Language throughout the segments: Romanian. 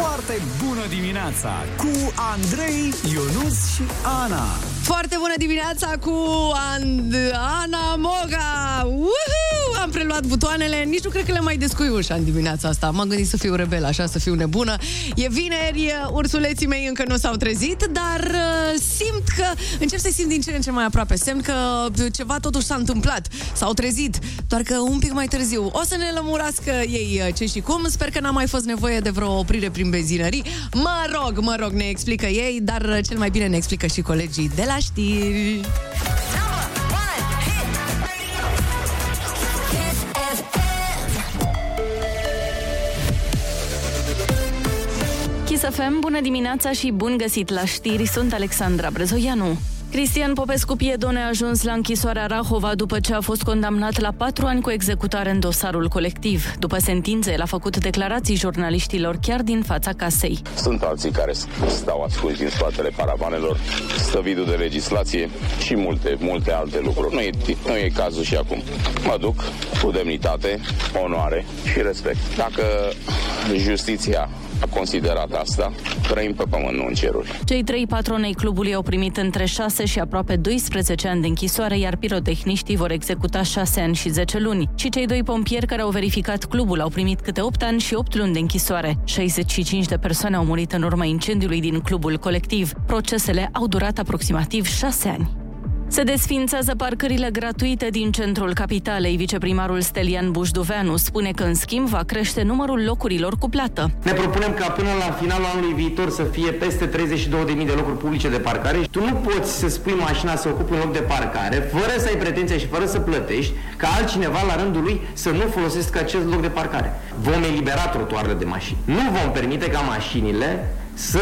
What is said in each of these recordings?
Foarte bună dimineața cu Andrei, Ionus și Ana. Foarte bună dimineața cu And- Ana Moga! Uhu! Am preluat butoanele, nici nu cred că le mai descui ușa în dimineața asta. M-am gândit să fiu rebel, așa, să fiu nebună. E vineri, ursuleții mei încă nu s-au trezit, dar uh, simt că încep să simt din ce în ce mai aproape. Semn că ceva totuși s-a întâmplat. S-au trezit, doar că un pic mai târziu. O să ne lămurască ei uh, ce și cum. Sper că n-a mai fost nevoie de vreo oprire prin benzinării. Mă rog, mă rog, ne explică ei, dar uh, cel mai bine ne explică și colegii de la știri. FM, bună dimineața și bun găsit la știri, sunt Alexandra Brezoianu. Cristian Popescu Piedone a ajuns la închisoarea Rahova după ce a fost condamnat la patru ani cu executare în dosarul colectiv. După sentință, el a făcut declarații jurnaliștilor chiar din fața casei. Sunt alții care stau ascunși din spatele paravanelor, stăvidul de legislație și multe, multe alte lucruri. Nu e, nu e cazul și acum. Mă duc cu demnitate, onoare și respect. Dacă justiția a considerat asta, trăim pe pământ, nu în ceruri. Cei trei patronei clubului au primit între 6 și aproape 12 ani de închisoare, iar pirotehniștii vor executa 6 ani și 10 luni. Și cei doi pompieri care au verificat clubul au primit câte 8 ani și 8 luni de închisoare. 65 de persoane au murit în urma incendiului din clubul colectiv. Procesele au durat aproximativ 6 ani. Se desfințează parcările gratuite din centrul capitalei. Viceprimarul Stelian Bușduveanu spune că, în schimb, va crește numărul locurilor cu plată. Ne propunem ca până la finalul anului viitor să fie peste 32.000 de locuri publice de parcare. Tu nu poți să spui mașina să ocupe un loc de parcare fără să ai pretenția și fără să plătești ca altcineva la rândul lui să nu folosească acest loc de parcare. Vom elibera trotuarele de mașini. Nu vom permite ca mașinile să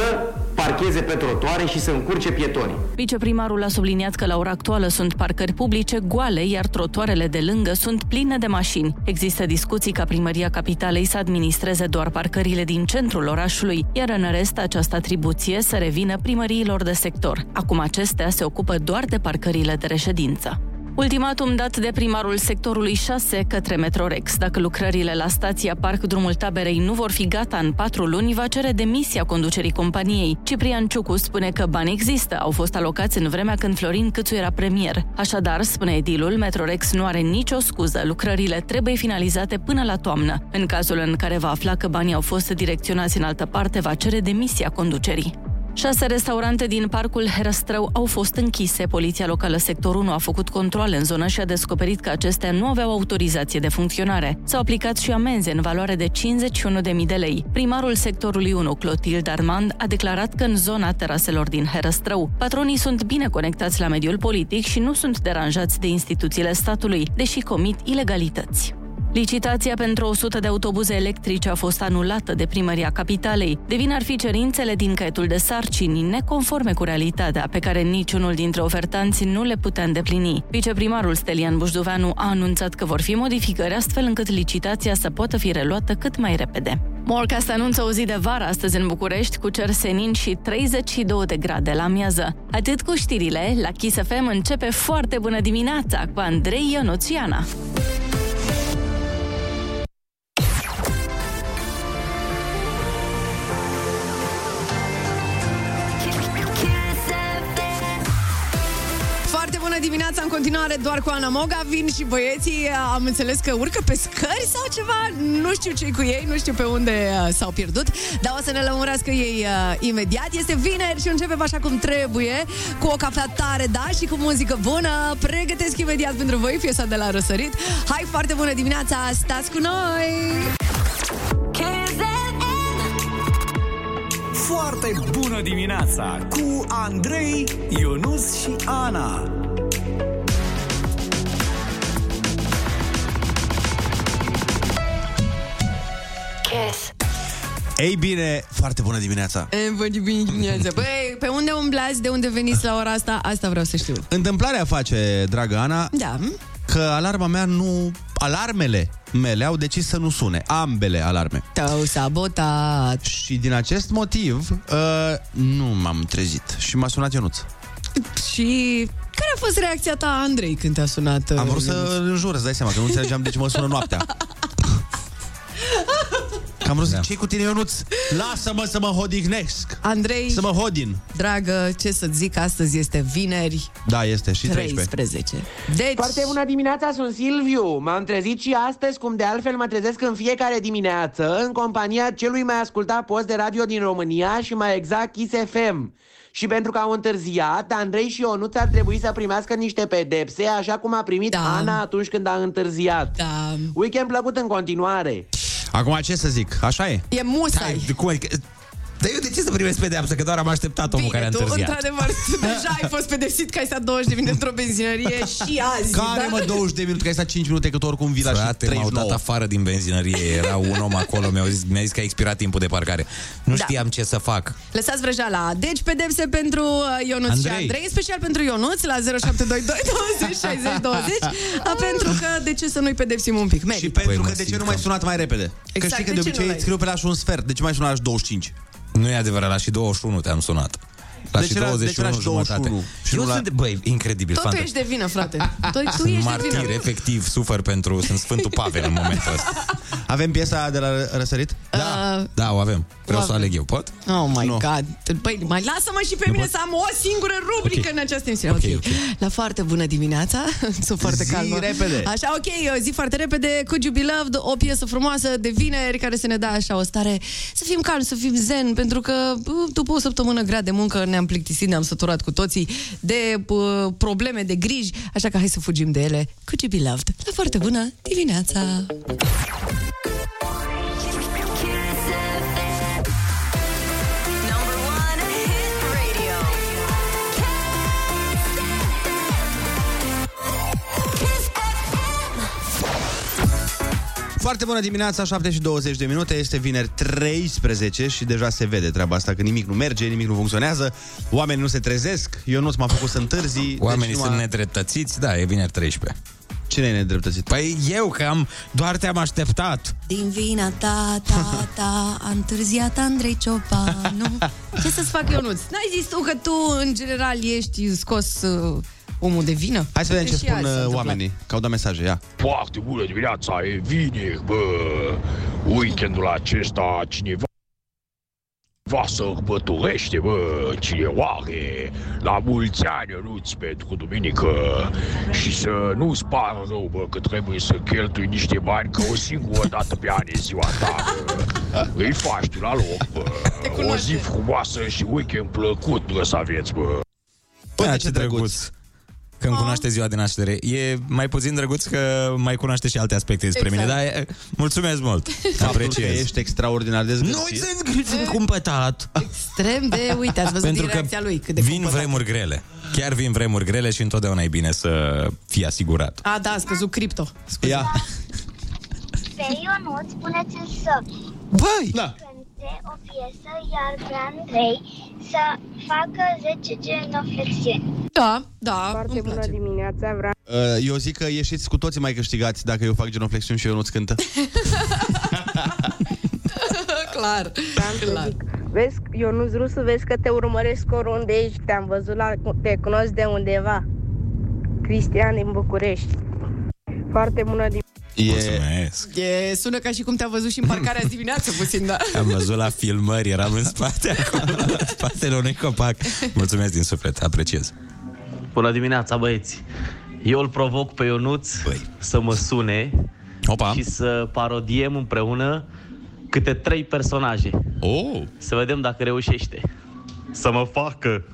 parcheze pe trotuare și să încurce pietonii. Viceprimarul a subliniat că la ora actuală sunt parcări publice goale, iar trotuarele de lângă sunt pline de mașini. Există discuții ca primăria capitalei să administreze doar parcările din centrul orașului, iar în rest această atribuție să revină primăriilor de sector. Acum acestea se ocupă doar de parcările de reședință. Ultimatum dat de primarul sectorului 6 către Metrorex. Dacă lucrările la stația Parc Drumul Taberei nu vor fi gata în patru luni, va cere demisia conducerii companiei. Ciprian Ciucu spune că bani există, au fost alocați în vremea când Florin Câțu era premier. Așadar, spune edilul, Metrorex nu are nicio scuză. Lucrările trebuie finalizate până la toamnă. În cazul în care va afla că banii au fost direcționați în altă parte, va cere demisia conducerii. Șase restaurante din parcul Herăstrău au fost închise. Poliția locală sectorul 1 a făcut controle în zonă și a descoperit că acestea nu aveau autorizație de funcționare. S-au aplicat și amenze în valoare de 51.000 de lei. Primarul sectorului 1, Clotilde Armand, a declarat că în zona teraselor din Herăstrău, patronii sunt bine conectați la mediul politic și nu sunt deranjați de instituțiile statului, deși comit ilegalități. Licitația pentru 100 de autobuze electrice a fost anulată de primăria capitalei. De vin ar fi cerințele din caietul de sarcini, neconforme cu realitatea, pe care niciunul dintre ofertanți nu le putea îndeplini. Viceprimarul Stelian Bușduveanu a anunțat că vor fi modificări astfel încât licitația să poată fi reluată cât mai repede. Morcast anunță o zi de vară astăzi în București cu cer senin și 32 de grade la miază. Atât cu știrile, la Kiss FM începe foarte bună dimineața cu Andrei Ionuțiana. Dimineața în continuare doar cu Ana Moga. Vin și băieții am înțeles că urcă pe scări sau ceva Nu știu ce cu ei, nu știu pe unde uh, s-au pierdut Dar o să ne lămurească ei uh, imediat. Este vineri și începem așa cum trebuie Cu o cafea tare, da, și cu muzică bună. Pregătesc imediat pentru voi piesa de la Răsărit. Hai, foarte bună dimineața, stați cu noi! Foarte bună dimineața cu Andrei, Ionus și Ana. Ei bine, foarte bună dimineața! E, Bună dimineața! Băi, pe unde umblați, de unde veniți la ora asta? Asta vreau să știu Întâmplarea face, dragă Ana, Da, că alarma mea nu... Alarmele mele au decis să nu sune. Ambele alarme. te-au sabotat Și din acest motiv uh, nu m-am trezit și m-a sunat Ionuț. Și care a fost reacția ta, Andrei, când te-a sunat? Am uh, vrut Ionuț? să înjur, îți dai seama, că nu înțelegeam de ce mă sună noaptea. Că am vrut să zic, ce cu tine, Ionuț? Lasă-mă să mă hodihnesc. Andrei, Să mă hodin. dragă, ce să zic, astăzi este vineri Da, este. Și 13. 13. Deci, Foarte bună dimineața, sunt Silviu. M-am trezit și astăzi, cum de altfel mă trezesc în fiecare dimineață, în compania celui mai ascultat post de radio din România și mai exact Kiss FM. Și pentru că au întârziat, Andrei și Ionuț ar trebui să primească niște pedepse, așa cum a primit Da. Ana atunci când a întârziat. Da. Weekend plăcut în continuare. Acum ce să zic? Așa e. e musai. Hai, cum adică... Dar eu de ce să primesc pedeapsă? Că doar am așteptat omul care a tu, întârziat. într-adevăr, tu deja ai fost pedepsit că ai stat 20 de minute într-o benzinărie și azi. Care, da? mă, 20 de minute, că ai stat 5 minute, că tu oricum vii la și Frate, m-au dat 39. afară din benzinărie. Era un om acolo, mi-a zis, mi-a zis că a expirat timpul de parcare. Nu Da. știam ce să fac. Lăsați vrăjeala. Deci pedepse pentru uh, Ionuț Andrei. și Andrei, în special pentru Ionuț la 0722 20 60 20, a, pentru că de ce să nu-i pedepsim un pic? Și Merită. pentru Păi, mă că de ce simt nu mai că- sunat mai repede? Că Exact, știi că de de ce nu obicei l-ai? îți scriu pe la și un sfert. De ce mai suna la și 25? Nu e adevărat, la și 21 te-am sunat. La De și ce era- de ce 21 era și jumătate. 21? Și Eu nu la- sunt, băi, incredibil. Tot tu fanta- ești de vină, frate. Tu, tu Sunt ești de martir, vină. efectiv, sufăr pentru... Sunt Sfântul Pavel în momentul ăsta. Avem piesa de la Răsărit? Da, Uh, da, o avem. Vreau o să avem. aleg eu, pot? Oh my Nu. God. Păi, mai lasă-mă și pe mine pot? să am o singură rubrică Ok. în această emisiune. Ok, Ok, ok. La foarte bună dimineața. Sunt foarte Zi calmă. repede. Așa, ok, o zi foarte repede. Could You Be Loved, o piesă frumoasă de vineri care să ne dea așa o stare să fim calmi, să fim zen, pentru că uh, după o săptămână grea de muncă ne-am plictisit, ne-am săturat cu toții de uh, probleme, de griji, așa că hai să fugim de ele. Could You Be Loved. La foarte bună dimineața. Foarte bună dimineața, 7 și 20 de minute, este vineri 13 și deja se vede treaba asta, că nimic nu merge, nimic nu funcționează, oamenii nu se trezesc, eu nu m-a făcut să întârzi. Oamenii deci sunt numai- nedreptățiți, da, e vineri 13. Cine e nedreptățit? Păi eu, că am, doar te-am așteptat. Din vina ta, ta, ta, a întârziat Andrei Ciopanu. Ce să-ți fac, Ionuț? N-ai zis tu că tu, în general, ești scos uh, omul de vină? Hai să vedem ce Și azi spun s-a uh, întâmplat. oamenii, că au dat mesaje, ia. Foarte bună dimineața, e vineri, bă! Weekendul acesta cineva va sărbătorește, bă, cine oare, la mulți ani, Ionuț, pentru duminică și să nu-ți pară rău, bă, că trebuie să cheltui niște bani că o singură dată pe an e ziua ta, bă. Îi faci tu la loc, bă. O zi frumoasă și weekend plăcut, bă, să aveți, bă. Da, ce ce drăguț. drăguț. Că îmi cunoaște ziua de naștere. E mai puțin drăguț că mai cunoaște și alte aspecte despre Exact. mine, dar e, mulțumesc mult. Faptul că Apreciez. ești extraordinar de Nu zgârcit. sunt, sunt cumpătat. Extrem de, uite, ați văzut Pentru din că reacția lui cât de vin cumpătat. vremuri grele. Chiar vin vremuri grele și întotdeauna e bine să fii asigurat. A, da, a scăzut cripto. Scuze. Ia. Pe Ionuț, spuneți să Băi! Da. Cânte o piesă, iar pe Andrei să facă 10 genoflexiuni. Da, da, îmi place. dimineața, vreau Uh, Eu zic că ieșiți cu toții mai câștigați dacă eu fac genoflexiuni și eu nu-ți cântă. Clar, clar. Vezi, eu nu rusu, vezi că te urmăresc oriunde ești, te-am văzut la, te cunosc de undeva. Cristian din București. Foarte bună din... E... Mulțumesc. E, sună ca și cum te-a văzut și în parcarea azi dimineață puțin, da? Am văzut la filmări, eram în spate acolo, în spatele unui copac. Mulțumesc din suflet, apreciez. Bună dimineața, băieți! Eu îl provoc pe Ionuț Băi. să mă sune Opa! și să parodiem împreună câte trei personaje. Oh! Să vedem dacă reușește. Să mă facă!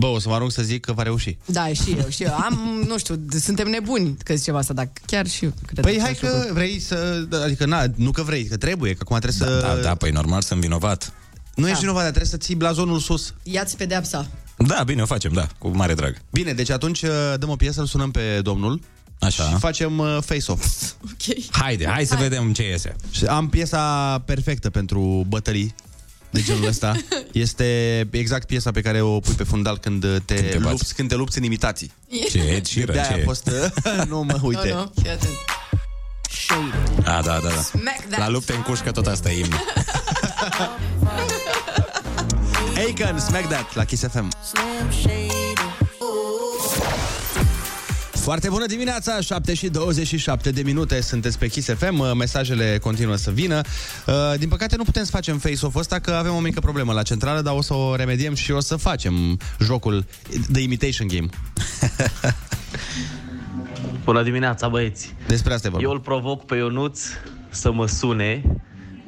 Bă, o să mă arunc să zic că va reuși. Da, și eu, și eu. Am, nu știu, suntem nebuni că zic ceva asta, dar chiar și eu cred Păi hai același că lucru. vrei să... Adică, na, nu că vrei, că trebuie, că acum trebuie să... Da, da, păi normal sunt vinovat. Nu ești vinovat, dar trebuie să ții blazonul sus. Ia-ți pedeapsa. Da, bine, o facem, da, cu mare drag. Bine, deci atunci uh, dăm o piesă, îl sunăm pe domnul Așa. și facem uh, face-off. Ok. Haide, hai să vedem ce iese. Și am piesa perfectă pentru bătălii de genul ăsta. Este exact piesa pe care o pui pe fundal când te, te bați. lupți, când te lupți în imitații. Ce, Ed Sheeran, De-aia ce a fost... uh, nu mă, uite. Nu, nu, fii atent. Shade. A, da, da, da. Smack that. La lupte în cușcă tot asta e imn. Aiken, Smack That, la Kiss FM. Foarte bună dimineața, 7 și 27 de minute sunteți pe Kiss FM, uh, mesajele continuă să vină. Uh, Din păcate nu putem să facem face-off ăsta că avem o mică problemă la centrală, dar o să o remediem și o să facem jocul The Imitation Game. Bună dimineața, băieți! Despre asta e vorba. Eu îl provoc pe Ionuț să mă sune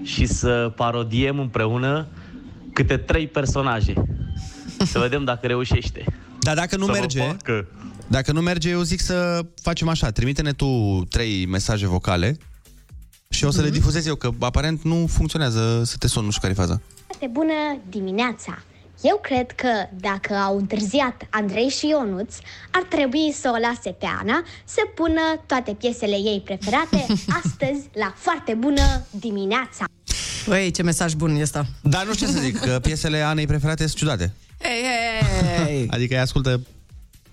și să parodiem împreună câte trei personaje. Să vedem dacă reușește. Dar dacă nu Să mă merge, facă. Dacă nu merge, eu zic să facem așa, trimite-ne tu trei mesaje vocale și o să le difuzez eu, că aparent nu funcționează să te sun, nu știu care e faza. Foarte bună dimineața! Eu cred că dacă au întârziat Andrei și Ionuț, ar trebui să o lase pe Ana să pună toate piesele ei preferate astăzi la foarte bună dimineața. Băi, ce mesaj bun e ăsta. Dar nu știu ce să zic, că piesele Anei preferate sunt ciudate. Hei, hei, hei. Adică ea ascultă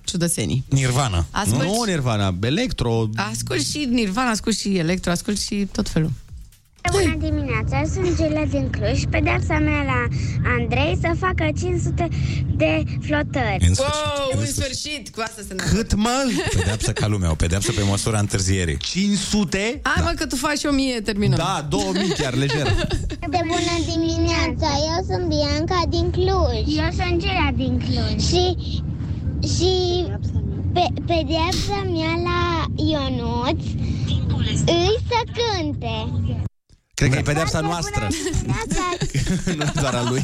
Ciudățenii. Nirvana. Ascult- Nu Nirvana, Electro. Ascult și Nirvana, ascult și Electro, ascult și tot felul. Bună dimineața, sunt Giulia din Cluj. Pedeapsa mea la Andrei să facă 500 de flotări. Wow, în sfârșit, cu asta se Cât mă? Pedeapsă ca lumea, o pedeapsă pe măsura întârzierii. 500? Hai mă că tu faci o mie, terminăm. Da, 2000 chiar, lejer. De bună dimineața, eu sunt Bianca din Cluj. Eu sunt Giulia din Cluj. Și, și pe, pedeapsa mea. la Ionuț îi să cânte. Cred că e pedeapsa noastră, nu doar a lui.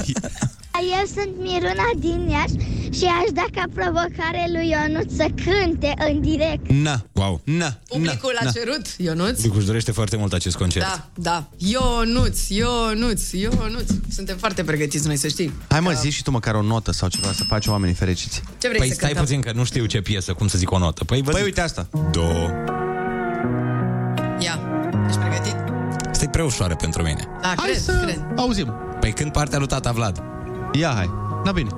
Eu sunt Miruna din Iași și aș da ca provocare lui Ionuț să cânte în direct. Na. Wow. Na. Publicul a cerut, Ionuț. Publicul își dorește foarte mult acest concert. Da, da. Ionuț, Ionuț, Ionuț. Suntem foarte pregătiți noi, să știi. Hai mă, zi și tu măcar o notă sau ceva să faci oamenii fericiți. Ce vrei Păi să stai cântăm? puțin că nu știu ce piesă, cum să zic o notă. Păi, vă Păi zic. uite asta. Do. Ia, ești pregătit? Asta e prea ușoară pentru mine. Da, Hai cred, să cred. auzim. Păi când partea lui tata Vlad? Ia, hai. Na bine.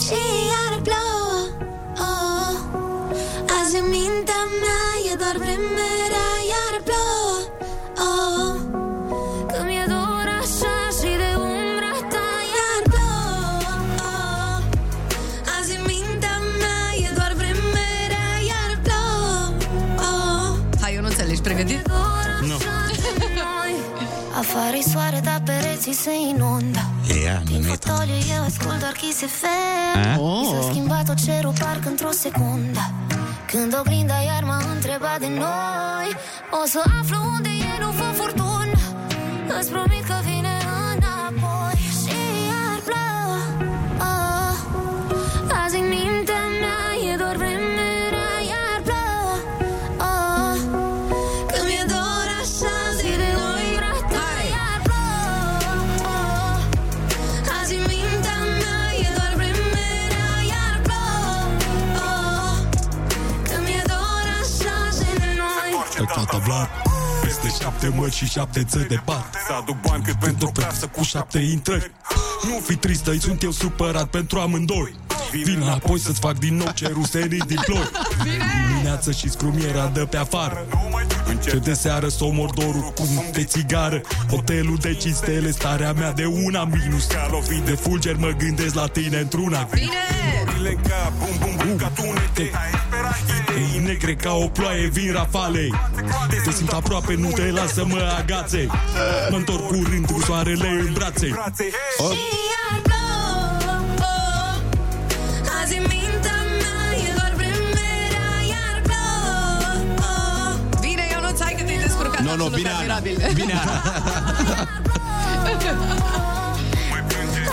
Și iar plouă oh, Azi în mintea mea e doar vremerea Iar plouă oh, Că mi-e dor așa și de umbra ta Iar plouă oh, Azi în mintea mea e doar vremerea Iar plouă oh, Hai, Ionuțel, ești pregătit? Nu. Afară e soare, dar pereții se inundă E ea, Din minută. fotoliu eu ascult doar Kiss FM A? Mi s-a schimbat tot cerul parcă într-o secundă Când oglinda iar m-a întrebat de noi O să aflu unde e, nu fă furtună Îți promit că vine înapoi noi Tata Vlad Peste șapte mări și șapte țări departe Să aduc bani cât pentru o peapsă cu șapte intrări. Nu fi tristă, sunt eu supărat pentru amândoi. Vin înapoi să-ți fac din nou cerul senin din ploi. Dimineață și scrumiera dă pe afară Încep de seară să omor dorul cu de țigară. Hotelul de 5 stele, starea mea de una Minus ca lovit de fulger, mă gândesc la tine într-una Bine! ca bum bum bum ca tunete. Idei negre ca o ploaie vin rafalei Te simt aproape, nu te las să mă agațe. Mă întorc curând cu soarele în brațe. Și iar Nu, nu, absolut bine, Ana. admirabil. Bine, Ana.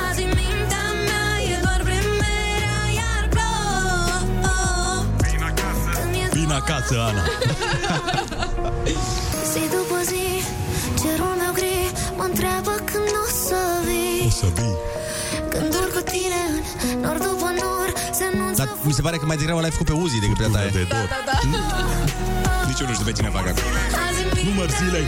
Azi în mintea mea e doar vremerea Iar plouă oh, Când e Vin acasă, Ana zi după zi Cerul meu gri mă întreabă când o să vii O să vii Când urc cu tine în nor după nor Se anunță Dar mi se pare că mai degrabă l-ai făcut pe Uzi decât pe ta de dor Da, da. Nici eu nu știu pe cine fac acum. Azi în mintea Număr zilei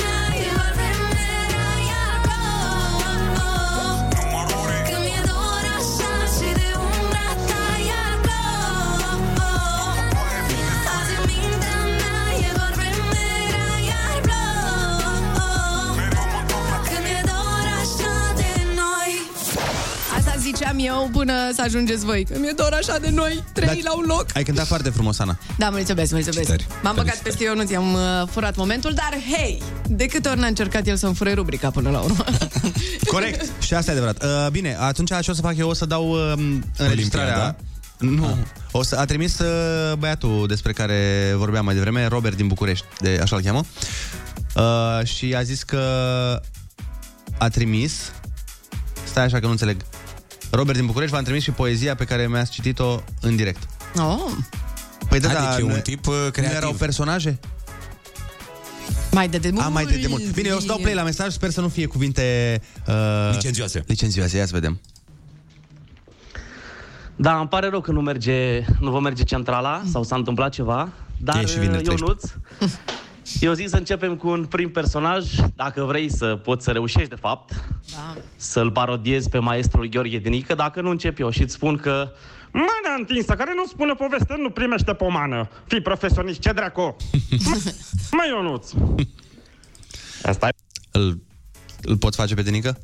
ziceam eu până să ajungeți voi. Că mi-e dor așa de noi, trei la un loc. Ai cântat foarte frumos, Ana. Da, mulțumesc, mulțumesc. Tări, M-am băgat peste eu, nu ți-am uh, furat momentul, dar hei, de câte ori n-a încercat el să-mi fure rubrica până la urmă? Corect. Și asta e adevărat. Uh, bine, atunci ce o să fac eu, o să dau uh, înregistrarea. Nu. O să, a trimis uh, băiatul despre care vorbeam mai devreme, Robert din București, de, așa-l cheamă. Uh, și a zis că a trimis Stai așa că nu înțeleg Robert din București v-a trimis și poezia pe care mi-ați citit-o în direct Oh, Păi da, A, da, deci e nu- un tip, uh, Nu creativ. erau personaje? mai de demult. A, mai de demult. Bine, eu o să dau play la mesaj, sper să nu fie cuvinte... Uh, Licențioase. Licențioase, ia să vedem. Da, îmi pare rău că nu merge, nu vă merge centrala sau s-a întâmplat ceva, dar E și vineri Ionuț, eu zic să începem cu un prim personaj, dacă vrei să poți să reușești, de fapt, da. să-l parodiezi pe maestrul Gheorghe Dinică, dacă nu încep eu și îți spun că Mâna întinsă, care nu spune poveste, nu primește pomană. Fii profesionist, ce dracu? Mă, Ionuț. Asta Îl, îl poți face pe Denică?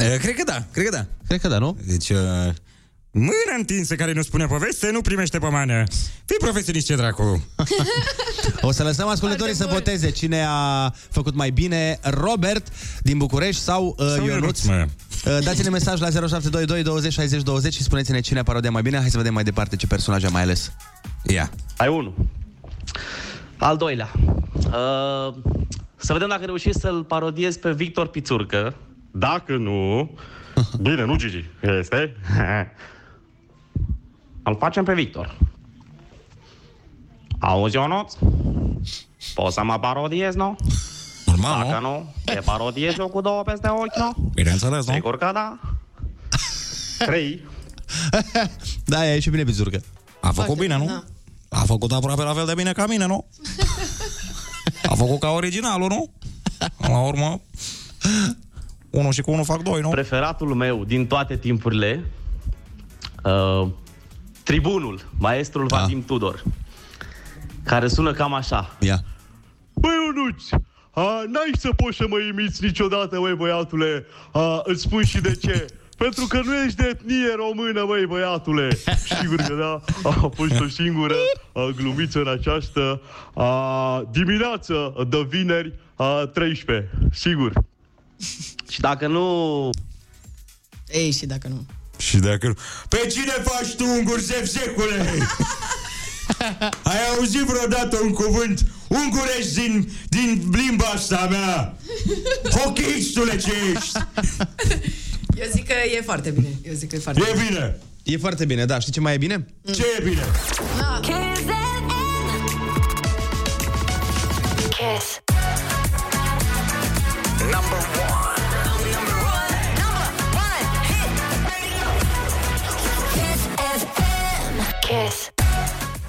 Uh, cred că da, cred că da. Cred că da, nu? Deci, uh, Mâna întinsă, care nu spune poveste, nu primește pomană. Fii profesionist, ce dracu? O să lăsăm ascultătorii să voteze cine a făcut mai bine, Robert din București sau, uh, Sau Ionuț. Ionuț, mă. Uh, dați-ne mesaj la 0722 20 60 20 și spuneți-ne cine a parodiat mai bine. Hai să vedem mai departe ce personaj a mai ales. Ia. Ai unul. Al doilea. Uh, să vedem dacă reușești să-l parodiezi pe Victor Pițurcă. Dacă nu... Bine, nu Gigi. Este? Îl facem pe Victor. Auzi, Ionuț? Poți să mă parodiezi, nu? Normal, Dacă nu, te parodiez eu cu două peste ochi, nu? Bineînțeles, nu? Sigur că da. Trei. da, e și bine Pițurcă. A făcut bine, nu? A făcut aproape la fel de bine ca mine, nu? A făcut ca originalul, nu? La urmă, unul și cu unul fac doi, nu? Preferatul meu din toate timpurile, uh, tribunul, maestrul Vadim Tudor, care sună cam așa. Ia. Băi, Ionuț, a, n-ai să poți să mă imiți niciodată, băi, băiatule. A, îți spun și de ce. Pentru că nu ești de etnie română, băi, băiatule. Sigur că da, a fost o singură a, glumiță în această a, dimineață de vineri a, 13. Sigur. Și dacă nu... Ei, și dacă nu. Și dacă nu... Pe cine faci tu ungur zefzecule? Ai auzit vreodată un cuvânt ungurești din, din limba asta mea? Hocheistule ce ești! Eu zic că e foarte bine. Eu zic că e foarte E bine! E foarte bine, da. Știi ce mai e bine? Ce e bine? Kiss.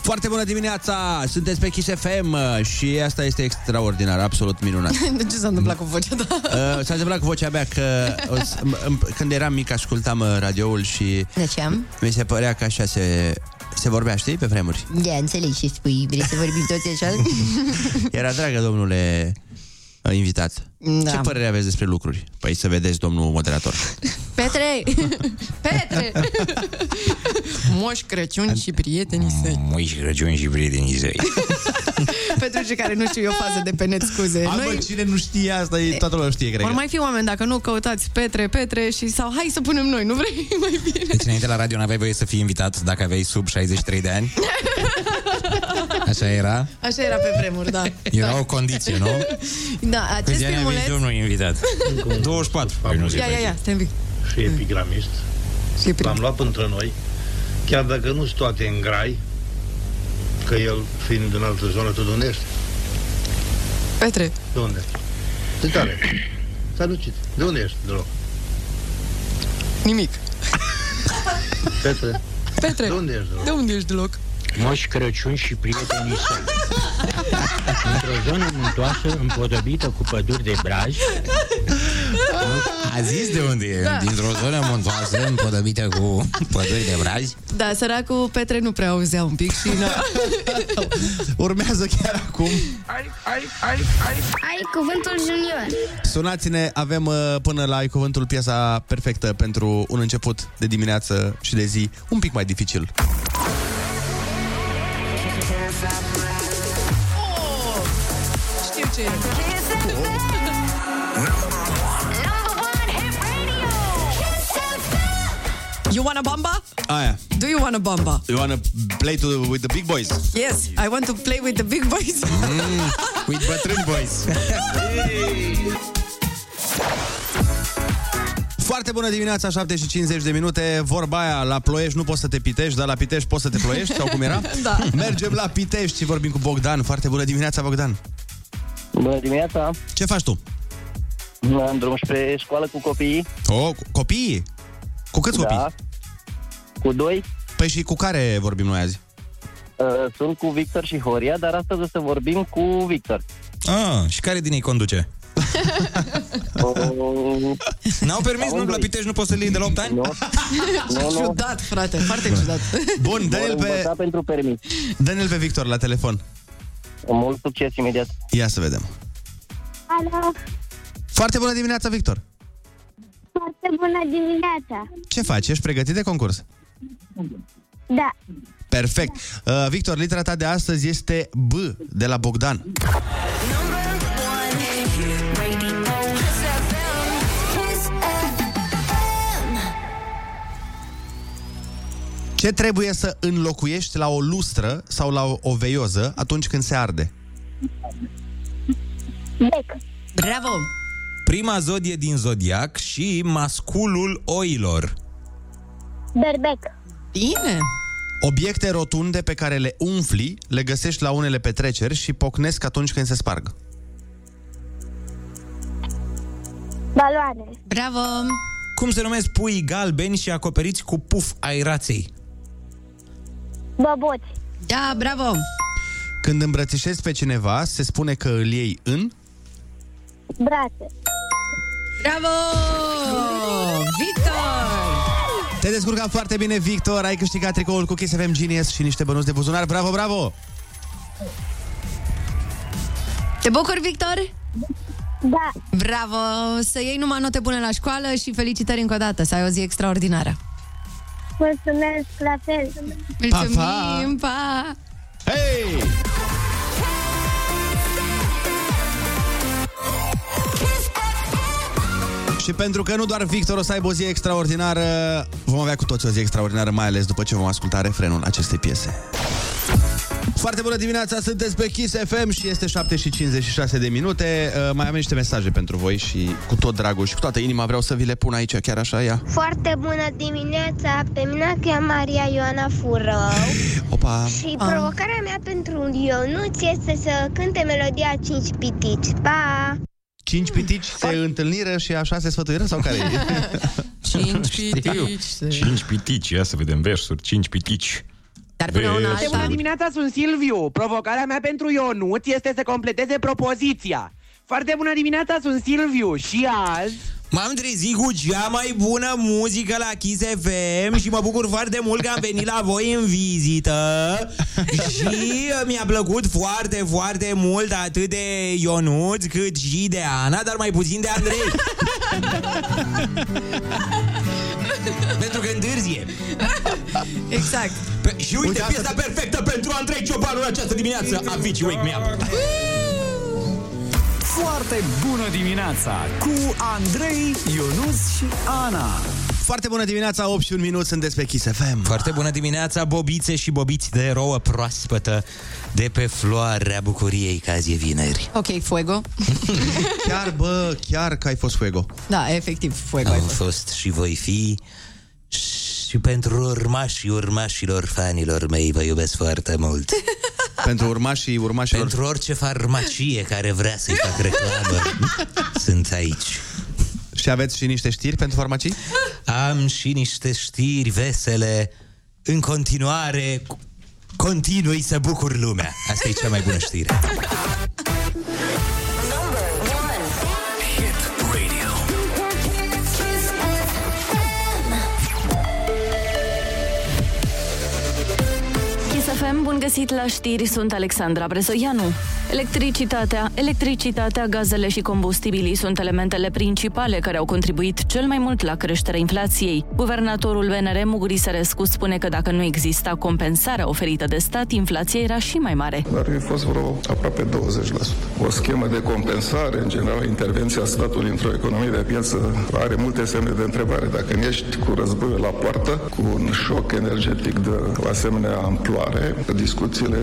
Foarte bună dimineața! Sunteți pe Kiss FM uh, și asta este extraordinar, absolut minunat. De ce s-a întâmplat cu vocea ta? Uh, s-a întâmplat cu vocea mea că o să- m- m- când eram mic ascultam uh, radioul și De ce am? mi se părea că așa se, se vorbea, știi, pe vremuri. Da, înțeleg ce spui. Vrei să vorbim toți așa? Era dragă, domnule uh, invitat. Da. Ce părere aveți despre lucruri? Păi să vedeți, domnul moderator. Petre! Petre! Moș Crăciun și prietenii săi. Măi și Crăciun și prietenii săi. Pentru cei care nu știu eu fază de pe net, scuze. Hai, bă, cine nu știe asta, e, toată lumea știe, cred Vor că. mai fi oameni, dacă nu, căutați Petre, Petre și sau hai să punem noi, nu vrei mai bine? Deci înainte la radio n-aveai voie să fii invitat dacă aveai sub 63 de ani? Așa era? Așa era pe vremuri, da. Era o condiție, nu? Da, acest Câți ani filmuleț... aveți, domnul invitat? 24. Păi nu zic Ia, ia, ia, stai un pic. și epigramist. L-am luat între noi, chiar dacă nu sunt toate în grai, că el fiind în altă zonă, tu de unde ești? Petre. De unde? De tare. S-a ducit. De unde ești, deloc? Nimic. Petre. Petre. De unde ești, deloc? De unde ești deloc? Moș Crăciun și prietenii săi. Într-o zonă muntoasă, împodobită cu păduri de braj, A zis de unde e? Da. Dintr-o zonă muntoasă, împodăbită cu păduri de brazi. Da, săracul Petre nu prea auzea un pic și... Na... Urmează chiar acum. Ai, ai, ai, ai. Ai cuvântul junior. Sunați-ne, avem uh, până la ai cuvântul piesa perfectă pentru un început de dimineață și de zi un pic mai dificil. Știu ce e. You want a bamba? Aia. Do you want a bamba? You wanna play to, with the big boys? Yes, I want to play with the big boys. Mm, with bătrâni boys. Foarte bună dimineața, 7 și 50 de minute. Vorba aia, la Ploiești nu poți să te pitești, dar la Pitești poți să te ploiești, sau cum era? Da. Mergem la Pitești și vorbim cu Bogdan. Foarte bună dimineața, Bogdan. Bună dimineața! Ce faci tu? Am drum spre școală cu copiii. Oh, cu- copiii? Cu câți Da. copii? Cu doi. Păi și cu care vorbim noi azi? Uh, Sunt cu Victor și Horia, dar astăzi o să vorbim cu Victor. Ah, și care din ei conduce? N-au permis, nu? La Pitești nu poți să-l iei de la 8 ani? Nu. Ciudat, frate, foarte ciudat. Bun, dă-l pe... pentru permis. Dă-ne-l pe Victor la telefon. Mult succes imediat. Ia să vedem. Alo, Foarte bună dimineața, Victor. Foarte bună dimineața. Ce faci? Ești pregătit de concurs? Da. Perfect. Uh, Victor, litera ta de astăzi este B, de la Bogdan. Ce trebuie să înlocuiești la o lustră sau la o, o veioză atunci când se arde? Bec. Bravo! Prima zodie din zodiac și masculul oilor. Berbec. Bine! Obiecte rotunde pe care le umfli, le găsești la unele petreceri și pocnesc atunci când se sparg. Baloane. Bravo! Cum se numesc puii galbeni și acoperiți cu puf ai raței? Boboți. Da, bravo! Când îmbrățișezi pe cineva, se spune că îl iei în... Brațe. Bravo! Victor! Te-ai descurcat foarte bine, Victor, ai câștigat tricoul cu Kiss FM Genius și niște bănuți de buzunar. Bravo, bravo! Te bucuri, Victor? Da. Bravo! Să iei numai note bune la școală și felicitări încă o dată, să ai o zi extraordinară. Mulțumesc la fel. Mulțumim, pa! Hei! Și pentru că nu doar Victor o să aibă o zi extraordinară, vom avea cu toți o zi extraordinară, mai ales după ce vom asculta refrenul acestei piese. Foarte bună dimineața, sunteți pe Kiss FM și este 7 și 56 de minute. Uh, mai am niște mesaje pentru voi și cu tot dragul și cu toată inima vreau să vi le pun aici, chiar așa, ia. Foarte bună dimineața, pe mine mă cheamă Maria Ioana Furău Opa! și provocarea mea pentru Ionuț este să cânte melodia 5 pitici. Pa! Cinci pitici se întâlniră și așa se sfătuiră sau care e? Cinci pitici. Cinci pitici, ia să vedem versuri. Cinci pitici. Dar până una Foarte bună dimineața, sunt Silviu. Provocarea mea pentru Ionut este să completeze propoziția. Foarte bună dimineața, sunt Silviu și azi... M-am trezit cu cea mai bună muzică la Kiss FM și mă bucur foarte mult că am venit la voi în vizită și mi-a plăcut foarte, foarte mult atât de Ionuț cât și de Ana, dar mai puțin de Andrei. Pentru că întârzie. Exact. Pe, și uite, piesa perfectă pentru Andrei Ciobanu în această dimineață. Avicii Wake Me Up. Foarte bună dimineața cu Andrei, Ionus și Ana. Foarte bună dimineața, 8 și un minut, sunteți pe Kiss FM. Foarte bună dimineața, bobițe și bobiți de rouă proaspătă de pe floarea bucuriei că azi e vineri. Ok, fuego. Chiar, bă, chiar că ai fost fuego. Da, efectiv, fuego ai Am fost. fost și voi fi și pentru urmașii urmașilor fanilor mei vă iubesc foarte mult. Pentru urmașii urmașilor... Pentru orice farmacie care vrea să-i fac reclamă, sunt aici. Și aveți și niște știri pentru farmacii? Am și niște știri vesele. În continuare, continui să bucur lumea. Asta e cea mai bună știre. Bun găsit la știri, sunt Alexandra Brezoianu. Electricitatea, electricitatea, gazele și combustibilii sunt elementele principale care au contribuit cel mai mult la creșterea inflației. Guvernatorul VNR Mugurisărescu spune că dacă nu exista compensarea oferită de stat, inflația era și mai mare. Dar a fost vreo aproape 20%. O schemă de compensare, în general, intervenția statului într-o economie de piață are multe semne de întrebare. Dacă nu ești cu războiul la poartă, cu un șoc energetic de o asemenea amploare, discuțiile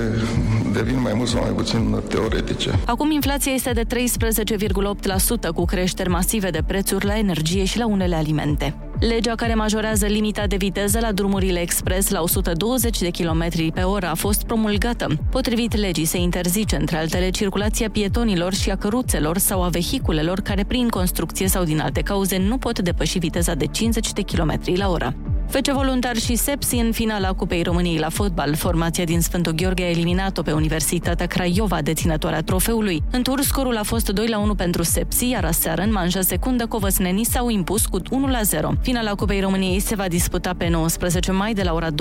devin mai mult sau mai puțin teoretice. Acum inflația este de 13,8% cu creșteri masive de prețuri la energie și la unele alimente. Legea care majorează limita de viteză la drumurile expres la 120 de km pe oră a fost promulgată. Potrivit legii se interzice, între altele, circulația pietonilor și a căruțelor sau a vehiculelor care prin construcție sau din alte cauze nu pot depăși viteza de 50 de km la oră. Fece voluntar și Sepsi în finala Cupei României la fotbal. Formația din Sfântul Gheorghe a eliminat-o pe Universitatea Craiova, deținătoarea trofeului. În tur, scorul a fost 2 la 1 pentru Sepsi, iar aseară, în manja secundă, covăsnenii s-au impus cu 1 la 0. Finala Cupei României se va disputa pe 19 mai de la ora 20.30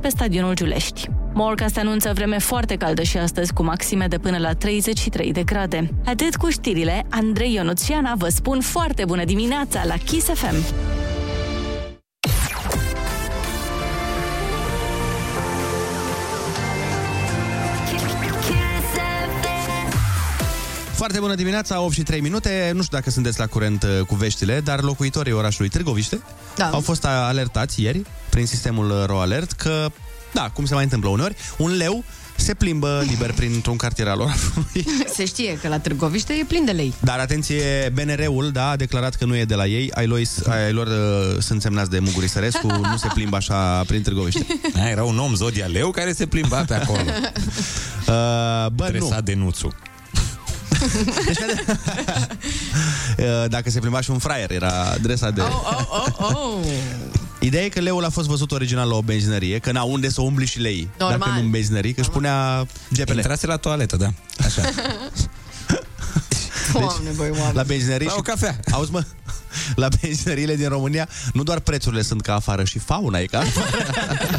pe stadionul Giulești. Morcast anunță vreme foarte caldă și astăzi cu maxime de până la 33 de grade. Atât cu știrile, Andrei Ionuțiana vă spun foarte bună dimineața la Kiss FM. Foarte bună dimineața, 8 și 3 minute. Nu știu dacă sunteți la curent uh, cu veștile, dar locuitorii orașului Târgoviște Da. au fost alertați ieri prin sistemul uh, RoAlert că, da, cum se mai întâmplă uneori, un leu se plimbă liber printr-un cartier al orașului. Se știe că la Târgoviște e plin de lei. Dar atenție, BNR-ul da, a declarat că nu e de la ei, ai lor, ai lor uh, sunt semnați de Muguri Sărescu, nu se plimbă așa prin Târgoviște. A, era un om Zodia Leu care se plimba pe acolo. Uh, bă, Dresat de nuțu. Uh, Dacă se plimba și un fraier, era adresa de... Oh, oh, oh, oh. Ideea e că leul a fost văzut original la o benzinărie, că n-a unde să umbli și lei. Normal. Dacă nu în benzinărie, că își punea GPL. Intrase la toaletă, da. Așa. Doamne, băi, oameni. La benzinării La o cafea. Auzi, mă, la benzinăriile din România nu doar prețurile sunt ca afară, și fauna e ca afară.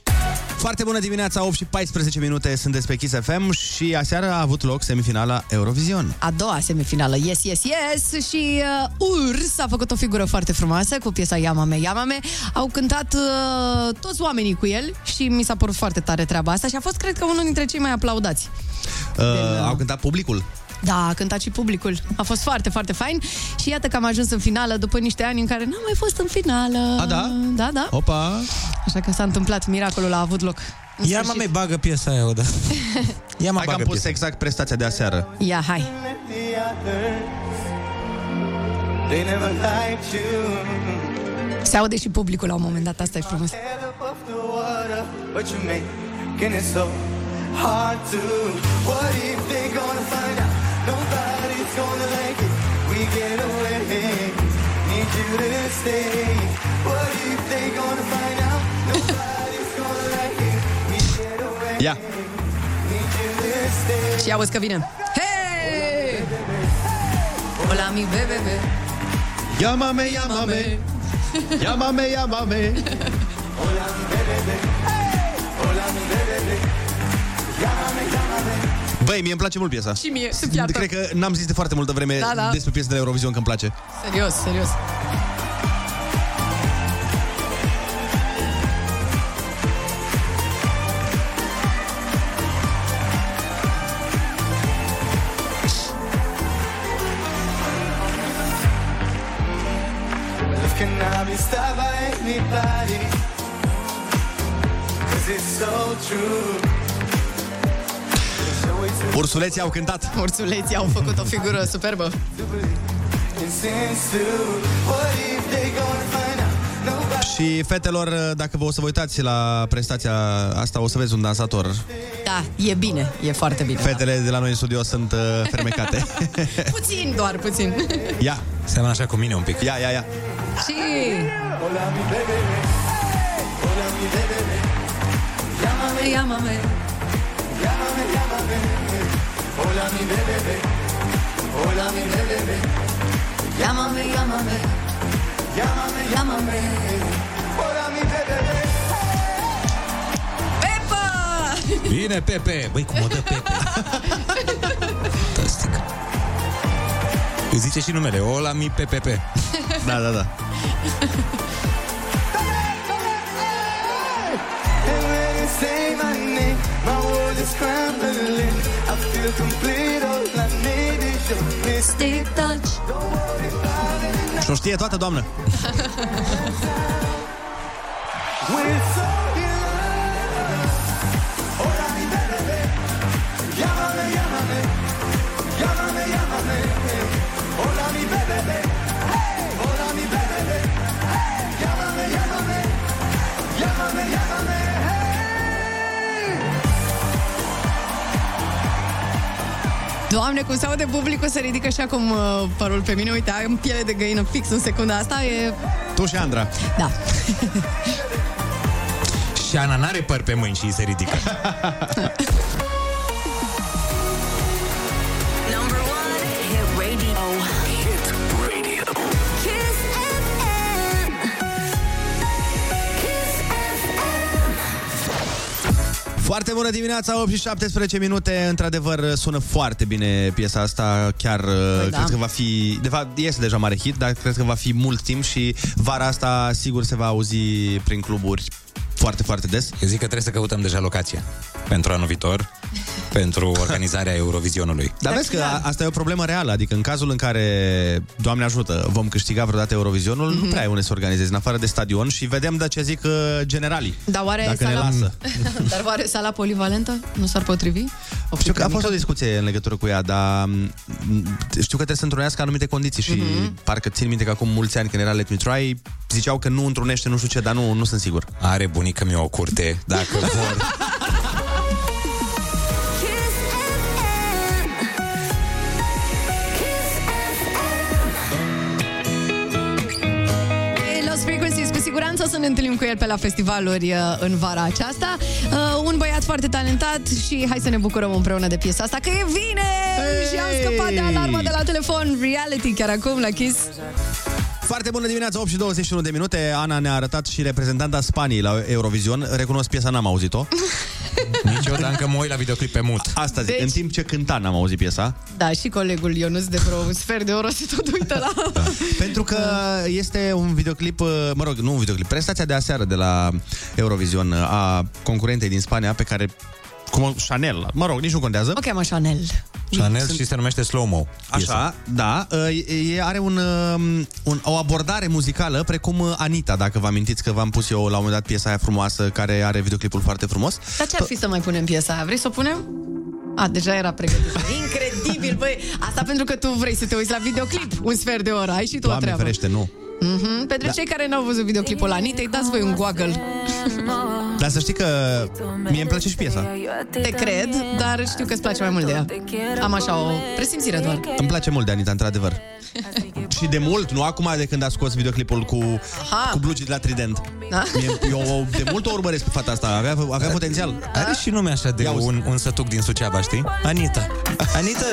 Foarte bună dimineața, 8 și 14 minute sunteți pe Kiss FM și aseară a avut loc semifinala Eurovision. A doua semifinală, yes, yes, yes Și uh, Urs a făcut o figură foarte frumoasă Cu piesa Yamame, Yamame Au cântat uh, toți oamenii cu el Și mi s-a părut foarte tare treaba asta Și a fost, cred că, unul dintre cei mai aplaudați Uh, au cântat publicul. Da, a cântat și publicul A fost foarte, foarte fain Și iată că am ajuns în finală După niște ani în care n-am mai fost în finală A, da? Da, da Opa! Așa că s-a întâmplat, miracolul a avut loc În Ia sfârșit. mă mai bagă piesa aia, da. Ia mă Hai că am bagă pus piesa. exact prestația de aseară. Ia, hai They never liked you. Se aude și publicul la un moment dat, asta e frumos Above the water, but you making it so hard to. What if they gonna find out? Nobody's gonna like it. We get away. Need you to stay. What if they gonna find out? Nobody's gonna like it. We get away. Ia! Need you to stay. Și auzi că vine Hei! Hola, mi bebe Ia mame, ia mame! Ia mame, ia mame! Băi, mie îmi place mult piesa. Și mie, se piartă. Cred că n-am zis de foarte multă vreme Da, da. despre piesele de Eurovision că îmi place. Serios, serios Love cannot be stopped by anybody. Cause it's so true. Ursuleții au cântat. Ursuleții au făcut o figură superbă Incense too. What if they gonna find out? Nobody Și fetelor, dacă vă o să vă uitați la prestația asta, o să vezi un dansator. Da, e bine, e foarte bine Fetele de la noi în studio sunt uh, fermecate. Puțin doar, puțin ia, Seamănă așa cu mine un pic. ia, ia, ia. Și Hola mi bebé. Hola mi bebé. Llámame, llámame. Llámame, llámame. Hola mi bebé. Hola mi bebé. Llámame, llámame. Llámame, llámame. Hola mi bebé. Pepa! Bine, Pepe! Băi, cum o dă Pepe? Fantastic. Îi zice și numele, Ola mi PPP. Da, da, da. Feel complete, all I need is your mystic touch. Și o știe toată, doamnă. We're so Doamne, cum se aude publicul, se ridică și acum uh, părul pe mine. Uite, am piele de găină fix în secunda asta. E... Tu și Andra. Da. Și Ana n-are păr pe mâini și îi se ridică. Foarte bună dimineața, 8 și 17 minute. Într-adevăr, sună foarte bine piesa asta. Chiar păi da. cred că va fi... De fapt, este deja mare hit, dar cred că va fi mult timp și vara asta sigur se va auzi prin cluburi foarte, foarte des. Eu zic că trebuie să căutăm deja locația pentru anul viitor, pentru organizarea Eurovizionului. Dar vezi că a- asta e o problemă reală, adică în cazul în care, Doamne ajută, vom câștiga vreodată Eurovizionul, Mhm. nu prea ai unde să organizezi în afară de stadion și vedem de ce zic uh, generalii. Dar oare Dacă ne sala... lasă. Dar oare sala polivalentă nu s-ar potrivi? O fi Știu că a prea fost o mică? discuție în legătură cu ea, dar m, știu că trebuie să întrunească anumite condiții și Mhm. parcă țin minte că acum mulți ani când era Let Me Try, ziceau că nu întrunește nu știu ce, dar nu, nu sunt sigur. Are bunica mea o curte, dacă vor. Ne întâlnim cu el pe la festivaluri uh, în vara aceasta. Uh, un băiat foarte talentat și hai să ne bucurăm împreună de piesa asta, că e vine! Și am scăpat de alarma de la telefon Reality chiar acum la Kiss. Foarte bună dimineața, 8 și 21 de minute. Ana ne-a arătat și reprezentanta Spaniei la Eurovision. Recunosc piesa, n-am auzit-o. Nici eu, dar încă mă uit la videoclip pe mut. Asta zic, Deci- în timp ce cânta n-am auzit piesa. Da, și colegul Ionuț de vreo un sfert de oră se tot uită la... Pentru că este un videoclip, uh, mă rog, nu un videoclip, prestația de aseară de la Eurovision uh, a concurentei din Spania pe care cum o, Chanel, mă rog, nici nu contează. O cheamă Chanel. Chanel și se numește Slow Mo. Așa, da. uh, E, are un, um, un, o abordare muzicală precum uh, Anita, dacă vă amintiți că v-am pus eu la un moment dat piesa aia frumoasă, care are videoclipul foarte frumos. Dar ce ar fi să mai punem piesa aia? Vrei să o punem? A, deja era pregătită. Incredibil, băi! Asta pentru că tu vrei să te uiți la videoclip un sfert de oră. Ai și tu o Doamne treabă. ferește, nu. Mm-hmm. Pentru Da. cei care n-au văzut videoclipul la Anitei, dați voi un Google. Dar să știi că mie îmi place și piesa. Te cred, dar știu că îți place mai mult de ea. Am așa o presimțire doar. Îmi place mult de Anita, într-adevăr. și de mult, nu acum de când a scos videoclipul cu, Aha. cu blugii de la Trident. Da? Mie, eu de mult o urmăresc pe fata asta, avea, avea potențial. Are și nume așa de un, un sătuc din Suceava, știi? Anita. Anita!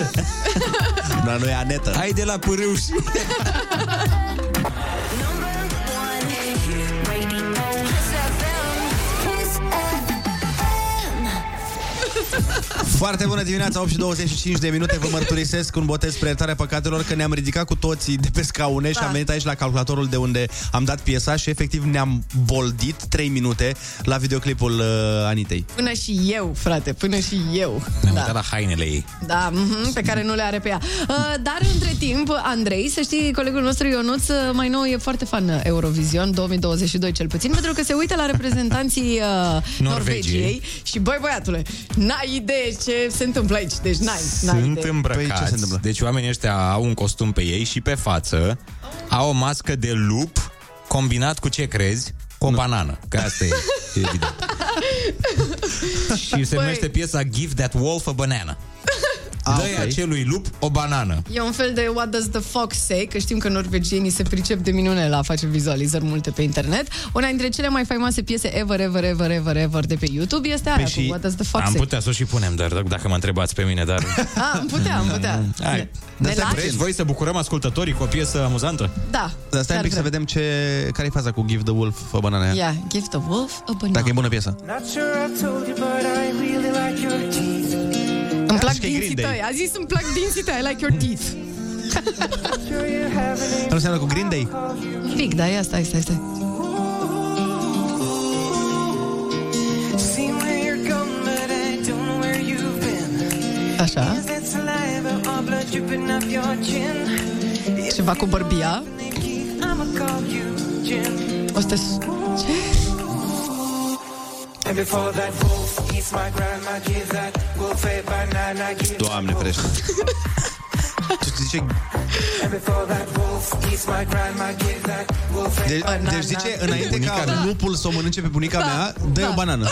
Dar nu e Anetă. Hai de la pârâu și... Foarte bună dimineața, 8 și 25 de minute Vă mărturisesc un botez spre iertarea păcatelor Că ne-am ridicat cu toții de pe scaune Și Da. am venit aici la calculatorul de unde am dat piesa Și efectiv ne-am boldit 3 minute La videoclipul uh, Anitei Până și eu, frate, până și eu. Ne-am Da. uitat la hainele ei. Da, mhm, pe care nu le are pe ea. Uh, Dar între timp, Andrei, să știi, colegul nostru Ionuț, uh, mai nou e foarte fan Eurovision 2022 cel puțin, pentru că se uită la reprezentanții uh, Norvegiei. Norvegiei și, băi băiatule, n-ai idee ce se întâmplă aici, deci n-ai, n-ai Sunt idee. Păi, îmbrăcați. Deci oamenii ăștia au un costum pe ei și pe față. Au o mască de lup combinat cu ce crezi? Cu o banană. Că asta e, e evident. și se Băi. numește piesa Give That Wolf a Banana. Dă-i acelui lup o banană. E un fel de What does the fox say? Că știm că norvegienii se pricep de minune la a face vizualizări multe pe internet. Una dintre cele mai faimoase piese ever, ever, ever, ever, ever de pe YouTube este aia cu What does the fox Am say? putea să o și punem, dar dacă mă întrebați pe mine, dar... Ah, am putea, am putea. Hai, Ne dar lași? vreți voi să bucurăm ascultătorii cu o piesă amuzantă? Da. Dar stai un pic să vedem ce, care e faza cu Give the Wolf a banana. Yeah, give the wolf a banana. Dacă e bună piesă. Not sure I told you, but I really like your teeth. Îmi plac că e dinții Green Day. tăi. A zis îmi plac dinții tăi. I like your teeth. Nu înseamnă cu Green Day? Un pic, da, ia stai, stai, stai. Seen where you're going, but Și don't know where you've been. Așa. Is that saliva or blood dripping off your chin? Ceva cu bărbia. I'ma call you Jim. O să te... Ce? And before that wolf eats my grandma, give that wolf a banana, give Doamne ferește. Tu zice, And before that wolf eats my grandma, give that wolf a de, banana. deci zice, înainte Bunica ca mea. lupul să o mănânce pe bunica mea, dă o banană.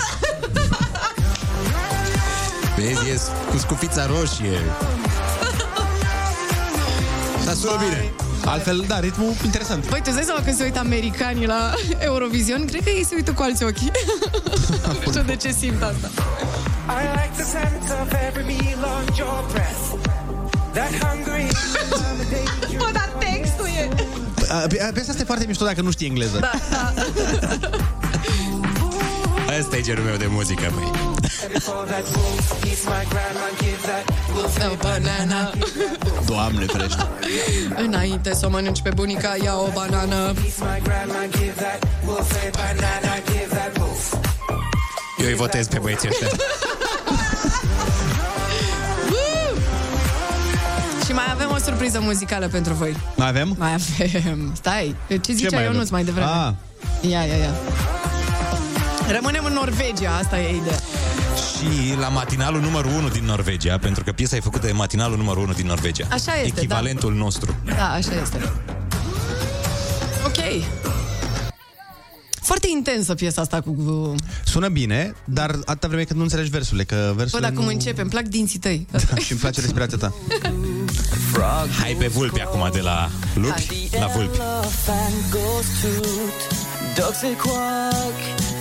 Vezi, e cu scufița roșie. Dar sună bine. Altfel, da, ritmul interesant. Băi, tu îți dai seama când se uită americanii la Eurovision? Cred că ei se uită cu alți ochi. nu știu de ce simt asta. I like the scent of every meal on your breath. That hungry Bă, dar textul e... A, Pe pe asta este foarte mișto dacă nu știi engleză. Da, da. Ăsta e genul meu de muzică, băi. And before that wolf eats my grandma, give that wolf A banana. Doamne ferește. Înainte să o mănânci pe bunica, ia o banană. eats my grandma, give that wolf a banana, give that wolf. Eu îi votez pe băieții ăștia. Woo! Și mai avem o surpriză muzicală pentru voi. Mai avem? Mai avem. Stai, ce zicea mai Ionuț avem? mai devreme? Ah. Ia, ia, ia. Rămânem în Norvegia, asta e ideea. Și la matinalul numărul 1 din Norvegia, pentru că piesa e făcută de matinalul numărul 1 din Norvegia. Așa este, Echivalentul nostru. Da, așa este. Ok. Foarte intensă piesa asta cu... Sună bine, dar atâta vreme cât nu înțelegi versurile, că Bă, versurile dar cum începe, îmi plac dinții tăi. Da, și îmi place respirația ta. Hai pe vulpe acum de la lupi la vulpi. Elephant goes toot, ducks they quack,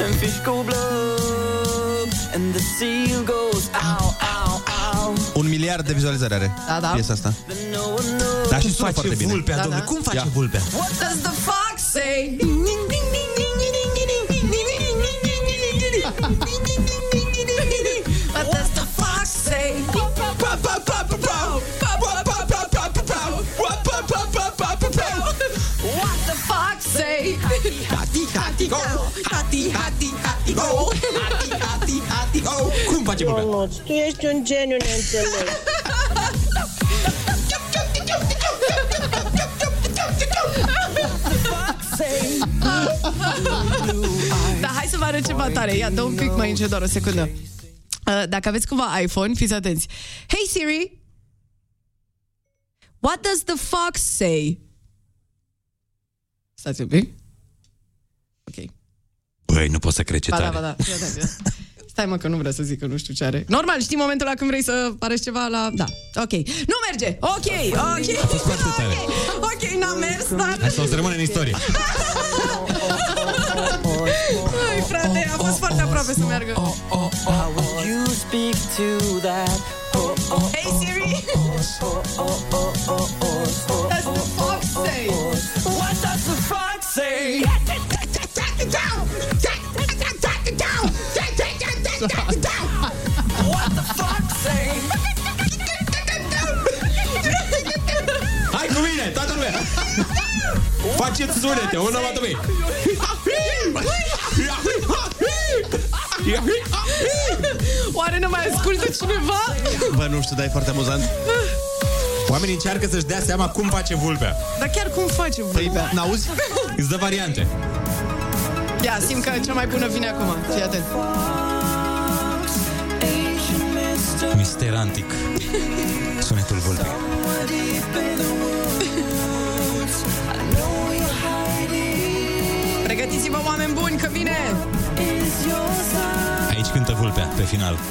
and fish go blub, and the seal goes ow, ow, ow. Un miliard de vizualizări are Da, da. piesa asta. Then no one knows Dar și Cum sună face foarte bine. vulpea, Da, domnule? da. Cum face Ia. vulpea? What does the fox say? Hati, hati, go! Hati, hati, hati, go! Hati, hati, hati, go! Cum face vulpea? Ionuț, tu ești un geniu neînțeles. Da, hai să vă arăt ceva tare. Ia, dă un pic mai încet, doar o secundă. Uh, Dacă aveți cumva iPhone, fiți atenți. Hey Siri, what does the fox say? Stați un pic. Ok. Băi, nu pot să cred ce Ba da, tare. ba da. Fii atent, fii atent. Stai mă că nu vrea să zic că nu știu ce are. Normal, știi momentul ăla când vrei să arăți ceva la... Da, ok. Nu merge! Ok, ok. A fost foarte tare. Ok, n-a mers, dar... Asta o să rămână în istorie. Ai, frate, a fost foarte aproape să meargă. How would you speak to that? Oh, oh, Hey Siri! What does the fox say? What does the fox say? What the fox say? Hai cu mine, toată lumea! Faceți sunete, una la doi. Oare nu mai ascultă cineva? Bă, nu știu, dar e foarte amuzant. Oamenii încearcă să-și dea seama cum face vulpea. Dar chiar cum face Păi, vulpea? n-auzi? Îți dă variante. Ia, simt că cea mai bună vine acum. Fii atent. Mister antic. Sunetul vulpei. Pregătiți-vă, oameni buni, că vine! Aici cântă vulpea, pe final.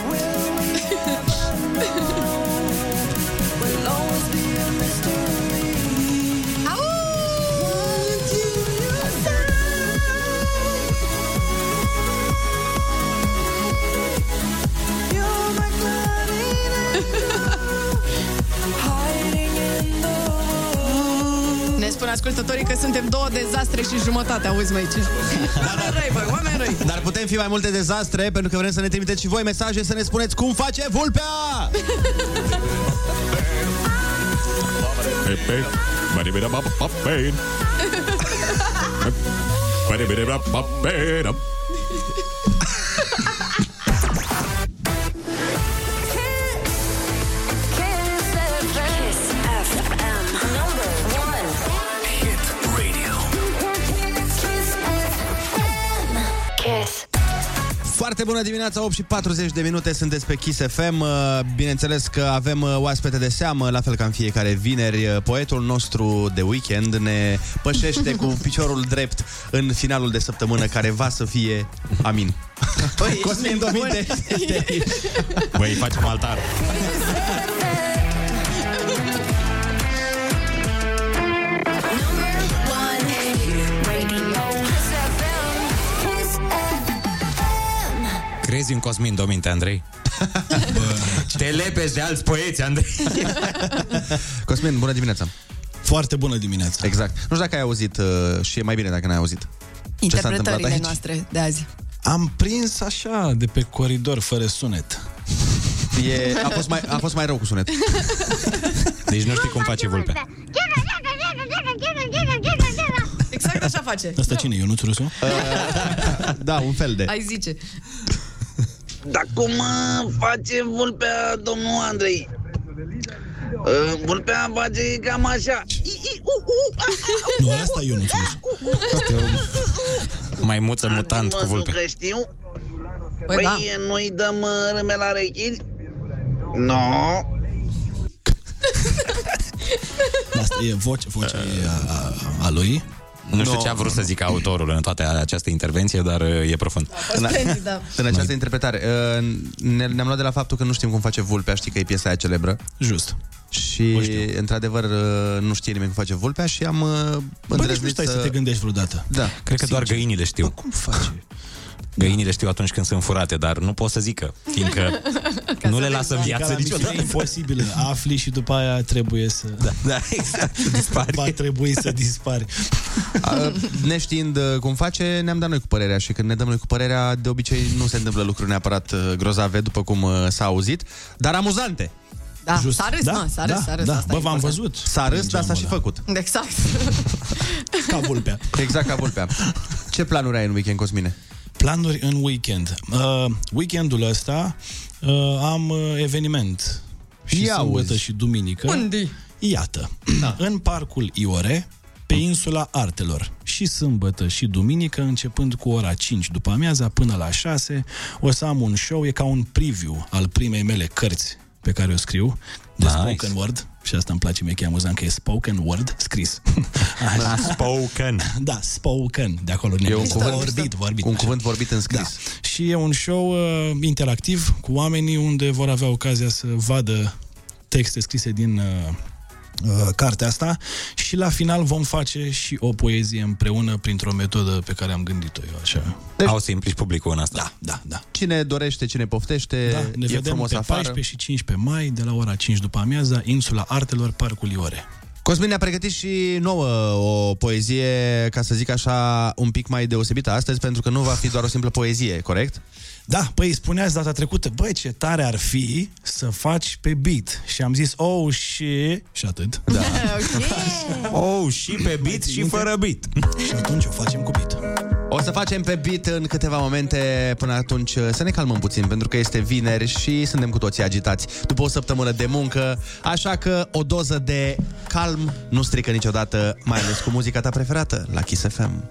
două dezastre și jumătate, auzi, măi, ce... Oameni răi, băi, oameni răi. Dar putem fi mai multe dezastre pentru că vrem să ne trimiteți și voi mesaje să ne spuneți cum face vulpea! Pepe, Foarte bună dimineața, 8 și 40 de minute, sunteți pe Kiss FM. Uh, Bineînțeles că avem uh, oaspete de seamă, la fel ca în fiecare vineri. Uh, Poetul nostru de weekend ne pășește cu piciorul drept în finalul de săptămână, care va să fie amin. Păi, Cosmin Dominte, Băi, facem altar. Crezi în Cosmin Dominte, Andrei? Bă, te lepezi de alți poeți, Andrei. Cosmin, bună dimineața! Foarte bună dimineața! Exact. Nu știu dacă ai auzit uh, și e mai bine dacă n-ai auzit. Ce s-a întâmplat Interpretările aici? noastre de azi. Am prins așa, de pe coridor, fără sunet. E, a, fost mai, a fost mai rău cu sunet. Deci nu știi cum face vulpea. Exact așa face. Asta cine, Ionuț Rusu? da, un fel de. Ai zice. Dar cum uh, face vulpea, domnul Andrei? Uh, vulpea face cam așa. Nu, asta e Ionuț Rusu. Maimuță mutant cu Mă, vulpe. că știu. Păi Păi, da. nu-i dăm uh, râme la rechini? No. Asta e voce, vocea e a, a, a lui. Nu știu ce a vrut să zică autorul în toată această intervenție, dar uh, e profund. În, Splendid, da. în această interpretare, uh, ne, ne-am luat de la faptul că nu știm cum face vulpea, știi că e piesa aia celebră. Just. Și, într-adevăr, uh, nu știe nimeni cum face vulpea și am uh, Bă, nici nu îndrăznit stai să... să... te gândești vreodată. Da. Cred că doar găinile știu. Cum face? Găinile știu atunci când sunt furate, dar nu pot să zică, fiindcă nu le lasă în Ca viață la misiune niciodată. imposibilă. Afli și după aia trebuie să... Da, da exact, dispari. Va trebui să dispari. A, Neștiind uh, cum face, ne-am dat noi cu părerea și când ne dăm noi cu părerea, de obicei nu se întâmplă lucruri neapărat uh, grozave, după cum uh, s-a auzit, dar amuzante. Da, Just. s-a râs, Da, mă, s-a râs, da, s-a râs. da. asta Bă, e v-am important. văzut. S-a râs, dar s-a Geamul și ăla. făcut. Exact. Ca vulpea. Exact ca vulpea. Ce planuri ai în weekend, Cosmine? Planuri în weekend. Uh, weekendul ăsta uh, am uh, eveniment. Și Ia sâmbătă uzi. și duminică. Unde? Iată, da. în parcul Iore, pe insula Artelor. Și sâmbătă și duminică, începând cu ora 5 după amiaza până la 6, o să am un show, e ca un preview al primei mele cărți pe care o scriu, de Nice. spoken word, și asta îmi place mie că e amuzant că e spoken word scris. Așa. Spoken. Da, spoken, de acolo ne E un cuvânt, vorbit, vorbit. un așa. cuvânt vorbit în scris. Da. Și e un show uh, interactiv cu oamenii unde vor avea ocazia să vadă texte scrise din uh, uh, cartea asta și la final vom face și o poezie împreună printr-o metodă pe care am gândit-o eu așa. Deci... Au să implici publicul în asta. Da, da, da. Cine dorește, cine poftește, da ne e vedem frumos pe afară. 14 și 15 mai de la ora 5 după amiaza, Insula Artelor, Parcul Iore. Cosmin ne-a pregătit și nouă o poezie, ca să zic așa, un pic mai deosebită astăzi, pentru că nu va fi doar o simplă poezie, corect? Da, păi spuneați data trecută, băi, ce tare ar fi să faci pe beat. Și am zis, oh, și... Și atât. Da. Oh, și pe beat și fără beat. Și atunci o facem cu beat. O să facem pe beat în câteva momente, până atunci să ne calmăm puțin, pentru că este vineri și suntem cu toții agitați după o săptămână de muncă, așa că o doză de calm nu strică niciodată, mai ales cu muzica ta preferată la Kiss FM.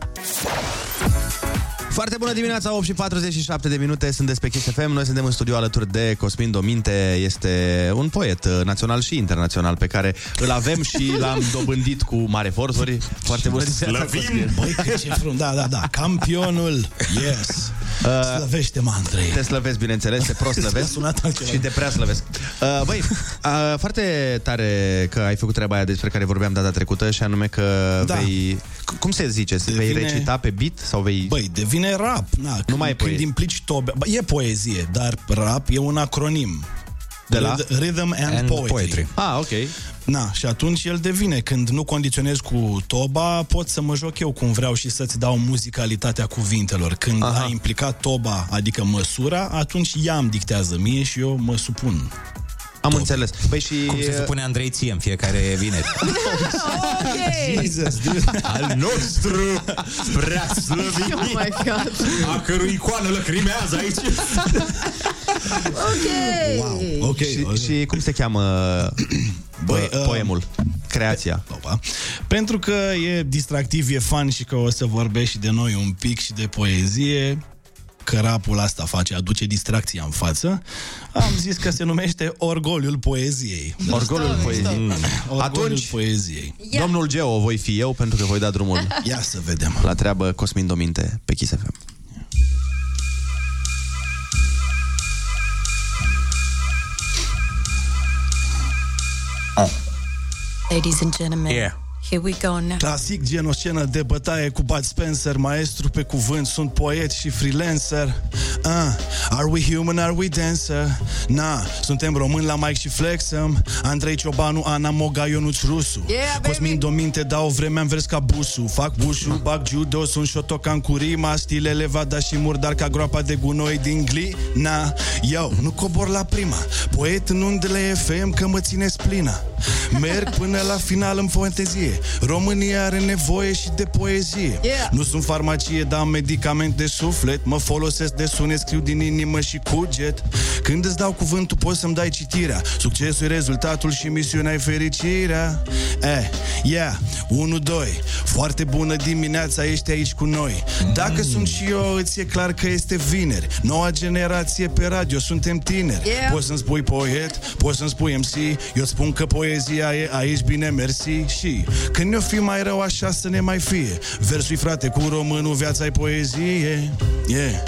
Foarte bună dimineața, 8 și 47 de minute, sunt pe Kiss FM. Noi suntem în studio alături de Cosmin Dominte, este un poet uh, național și internațional pe care îl avem și l-am dobândit cu mare eforturi. Foarte bună dimineața, Cosmin. Băi, cât ce frum, da, da, da, campionul, yes. Uh, Slăvește-mă, Andrei. Te slăvesc, bineînțeles, te proslăvesc sunat altceva. și te prea slăvesc. Uh, băi, uh, foarte tare că ai făcut treaba aia despre care vorbeam data trecută și anume că Da. vei... C- Cum se zice? Vei Devine- recita pe beat sau vei... Băi, devine rap. Na, Nu mai e când poezie. implici tobe... Bă, e poezie, dar rap e un acronim. De la? Rhyth- Rhythm and, And Poetry. Poetry. Ah, ok. Na, și atunci el devine, când nu condiționez cu toba, pot să mă joc eu cum vreau și să-ți dau muzicalitatea cuvintelor. Când Aha. ai implicat toba, adică măsura, atunci ea îmi dictează mie și eu mă supun. Am înțeles. Păi și... Cum se supune Andrei ție în fiecare vineri. Jesus, Al nostru prea slăvit. Oh my God. A cărui icoană lăcrimează aici. Ok. Wow, ok. Și, și cum se cheamă Băi, uh, poemul? Creația. Opa. Pentru că e distractiv, e fan și că o să vorbești și de noi un pic și de poezie, că rapul asta face, aduce distracția în față, am zis că se numește Orgoliul Poeziei. Orgoliul poeziei. Mm. Orgoliul Atunci, Poeziei. Ia. Domnul Geo voi fi eu pentru că voi da drumul Ia să vedem. la treabă Cosmin Dominte pe Kiss FM. Ladies and gentlemen, Yeah. Here we go now. Clasic gen o scenă de bătaie cu Bud Spencer Maestru pe cuvânt, sunt poet și freelancer. Uh, Are we human, are we dancer? Na, suntem români la Mike și flexăm. Andrei Ciobanu, Ana Moga, Ionuț Rusu. Yeah, baby! Cosmin Dominte, dau vreme, am vers ca busu. Fac bușu, bag judo, sunt șotocan cu rima Stilele vada și murdar ca groapa de gunoi din gli. Na, yo, nu cobor la prima. Poet în undele FM că mă ține splina. Merg până la final în fantezie România are nevoie și de poezie. Yeah. Nu sunt farmacie, dar am medicament de suflet. Mă folosesc de sunet, scriu din inimă și cuget. Când îți dau cuvântul poți să-mi dai citirea. Succesul e rezultatul și misiunea e fericirea. Eh, yeah, 1, 2 Foarte bună dimineața, ești aici cu noi. Dacă sunt și eu, îți e clar că este vineri. Noua generație pe radio, suntem tineri. Yeah. Poți să-mi spui poet, poți să-mi spui MC Eu spun că poezia e aici, bine, mersi Și când ne-o fi mai rău așa să ne mai fie Versui frate cu românul, viața e poezie yeah.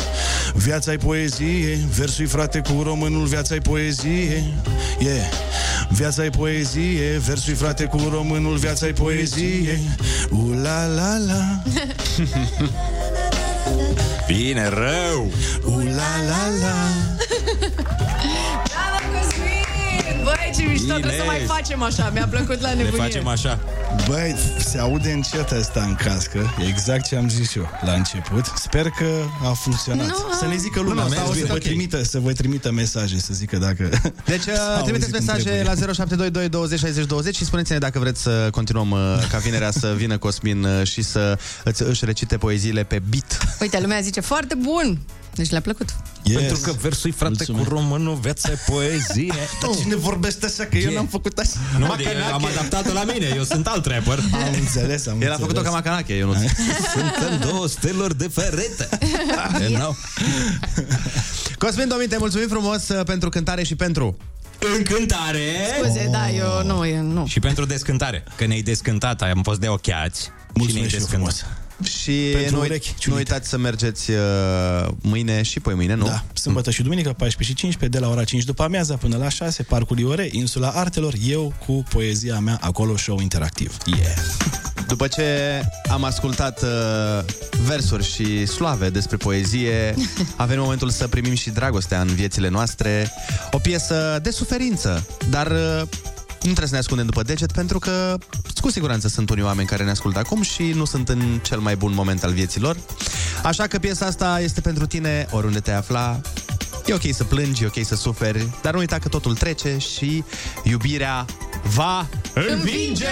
Viața e poezie Versui frate cu românul, viața e poezie yeah. Viața e poezie Versui frate cu românul, viața e poezie U la la la Bine, rău. U la la la Bravo, Cosmin! Băi, ce mișto, Bine. trebuie să mai facem așa. Mi-a plăcut la Ne nebunie. facem așa. Băi, se aude încet asta în cască Exact ce am zis eu la început Sper că a funcționat Nu, a- Să ne zică Nu, lumea nu, Asta a o să mers vă, bine, ok. trimită, să vă trimită mesaje Să zică dacă Deci uh, s-a trimiteți auzit cum mesaje trebuie. la 0722 20 60 20 și spuneți-ne dacă vreți să continuăm uh, ca vinerea să vină Cosmin uh, și să îți, își recite poeziile pe beat. Uite, lumea zice, foarte bun. Deci le-a plăcut. yes. Pentru că versul frate Mulțumesc. cu românul, viața e poezie. Dar cine vorbește așa? Că eu Ce? n-am făcut așa Nu, de, am adaptat-o la mine, eu sunt alt rapper. Am înțeles, am El a făcut-o ca înțeles. macanache, eu nu. Suntem două steluri de ferete. no. Cosmin Dominte, mulțumim frumos uh, pentru cântare și pentru... Încântare Scuze, da, eu nu, eu nu. și pentru descântare. Că ne-ai descântat, am fost de ochiați. și ne-ai Mulțumesc și eu descântat. Frumos Și Pentru nu, urechi nu ciulite. uitați să mergeți uh, mâine și poi mâine, nu? Da, sâmbătă și duminică, 14 și 15, de la ora 5 după amiaza până la 6, Parcul Iore, Insula Artelor, eu cu poezia mea, acolo show interactiv. Yeah! După ce am ascultat uh, versuri și sloave despre poezie, a venit momentul să primim și dragostea în viețile noastre. O piesă de suferință, dar uh, nu trebuie să ne ascundem după deget, pentru că cu siguranță sunt unii oameni care ne ascultă acum și nu sunt în cel mai bun moment al vieților. Așa că piesa asta este pentru tine oriunde te afla. E ok să plângi, e ok să suferi, dar nu uita că totul trece și iubirea va învinge!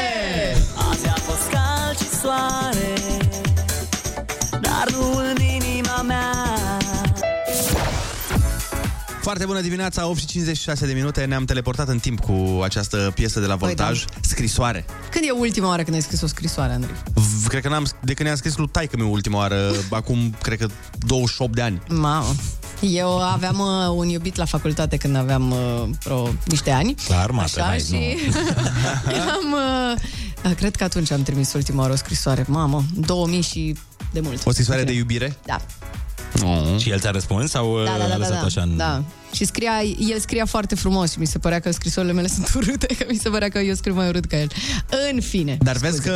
Azi a fost cald și soare Dar nu în inima mea Foarte bună dimineața, 8 și 56 de minute Ne-am teleportat în timp cu această piesă de la Voltaj Scrisoare Când e ultima oară când ai scris o scrisoare, Andrei? v- Cred că n-am, de când i-am scris lui taică mi ultima oară Acum, cred că 28 de ani Mamă. Eu aveam uh, un iubit la facultate când aveam uh, vreo niște ani. La armată, Așa, hai, și am, uh, cred că atunci am trimis ultima oară o scrisoare. Mamă, 2000 și de mult. O scrisoare de iubire? Da. Oh. Și el ți-a răspuns sau Da, da, a da, da, lăsat da. așa în... da. Și scria, el scria foarte frumos și mi se părea că scrisorile mele sunt urâte, că mi se părea că eu scriu mai urât ca el. În fine. Dar vezi că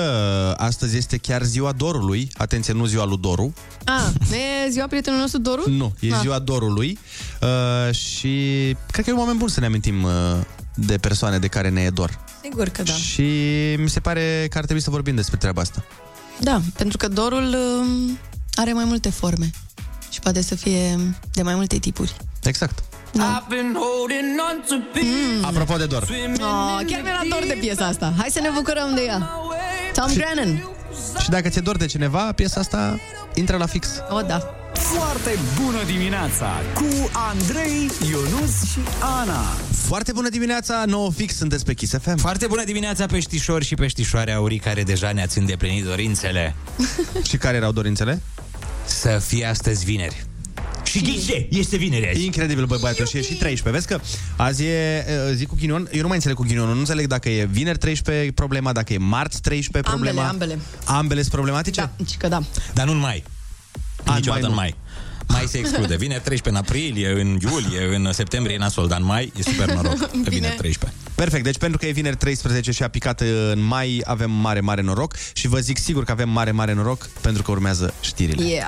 astăzi este chiar ziua Dorului. Atenție, nu ziua lui Doru. A, e ziua prietenului nostru Doru? Nu, e Ah. ziua Dorului. Uh, și cred că e un moment bun să ne amintim uh, de persoane de care ne e dor. Sigur că da. Și mi se pare că ar trebui să vorbim despre treaba asta. Da, pentru că dorul um, are mai multe forme și poate să fie de mai multe tipuri. Exact. Da. Mm. Apropo de dor. Oh, chiar mi-era dor de piesa asta. Hai să ne bucurăm de ea. Tom Grennan. Și dacă ți-e dor de cineva, piesa asta intră la fix. O, da. Foarte bună dimineața cu Andrei, Ionus și Ana. Foarte bună dimineața, 9 fix, sunteți pe Kiss FM. Foarte bună dimineața peștișori și peștișoare aurii care deja ne-ați îndeplinit dorințele. și care erau dorințele? Să fie astăzi vineri. Și ghice, este vineri azi. Incredibil, băi, băiatul, și e și 13. Vezi că azi e uh, zi cu ghinion. Eu nu mai înțeleg cu ghinionul. Nu înțeleg dacă e vineri 13 problema, dacă e marți 13 problema. Ambele, ambele. Ambele sunt problematice? Da, și că da. Dar nu în mai. Niciodată mai în nu. Mai. Mai se exclude. Vineri 13 în aprilie, în iulie, în septembrie e nasol, dar în mai e super noroc. Pe Bine. vineri 13. Perfect, deci pentru că e vineri 13 și a picat uh, în mai, avem mare, mare noroc și vă zic sigur că avem mare, mare noroc pentru că urmează știrile. Yeah.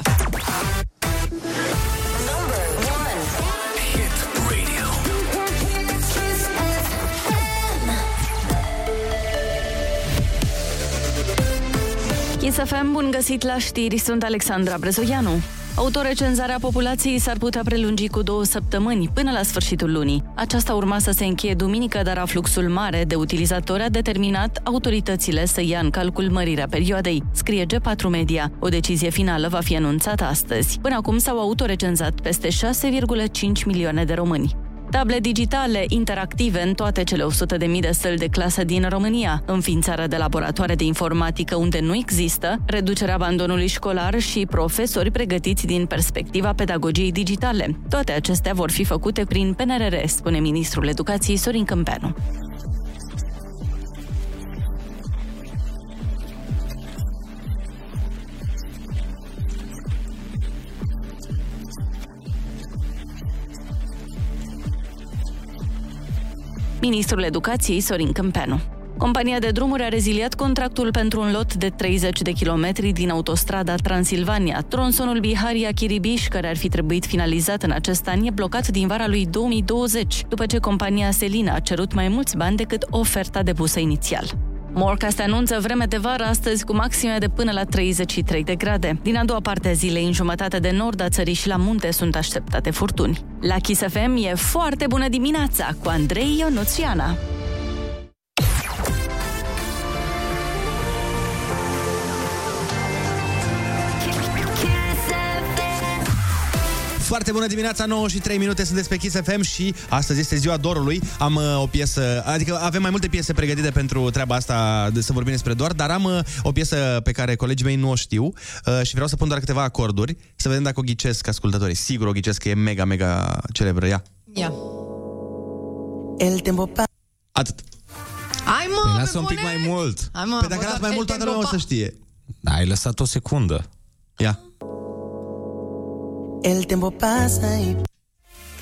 Kiss FM, bun găsit la știri, sunt Alexandra Brezoianu. Autorecenzarea populației s-ar putea prelungi cu două săptămâni, până la sfârșitul lunii. Aceasta urma să se încheie duminică, dar afluxul mare de utilizatori a determinat autoritățile să ia în calcul mărirea perioadei, scrie G4 Media. O decizie finală va fi anunțată astăzi. Până acum s-au autorecenzat peste 6,5 milioane de români. Table digitale interactive în toate cele 100.000 de săli de clasă din România, înființarea de laboratoare de informatică unde nu există, reducerea abandonului școlar și profesori pregătiți din perspectiva pedagogiei digitale. Toate acestea vor fi făcute prin PNRR, spune ministrul educației Sorin Câmpeanu. Ministrul Educației Sorin Câmpeanu. Compania de drumuri a reziliat contractul pentru un lot de 30 de kilometri din autostrada Transilvania. Tronsonul Biharia-Chiribiș, care ar fi trebuit finalizat în acest an, e blocat din vara lui 2020, după ce compania Selina a cerut mai mulți bani decât oferta depusă inițial. Morcast anunță vreme de vară astăzi cu maxime de până la 33 de grade. Din a doua parte a zilei, în jumătate de nord a țării și la munte sunt așteptate furtuni. La Kiss FM e foarte bună dimineața cu Andrei Ionuț Foarte bună dimineața, 9 și 3 minute, sunteți pe Kiss FM și astăzi este ziua dorului. Am uh, o piesă, adică avem mai multe piese pregătite pentru treaba asta de să vorbim despre dor, dar am uh, o piesă pe care colegii mei nu o știu uh, și vreau să pun doar câteva acorduri, să vedem dacă o ghicesc ascultătorii. Sigur o ghicesc că e mega, mega celebră. Ia. Ia. El tempo pa... Atât. Hai mă, Păi pe lasă un pic bune? mai mult. Hai mă, Păi dacă bă, las mai el mult, toată tempo lumea o pa- să știe. Da, ai lăsat o secundă. Ia. El tempo pasa y...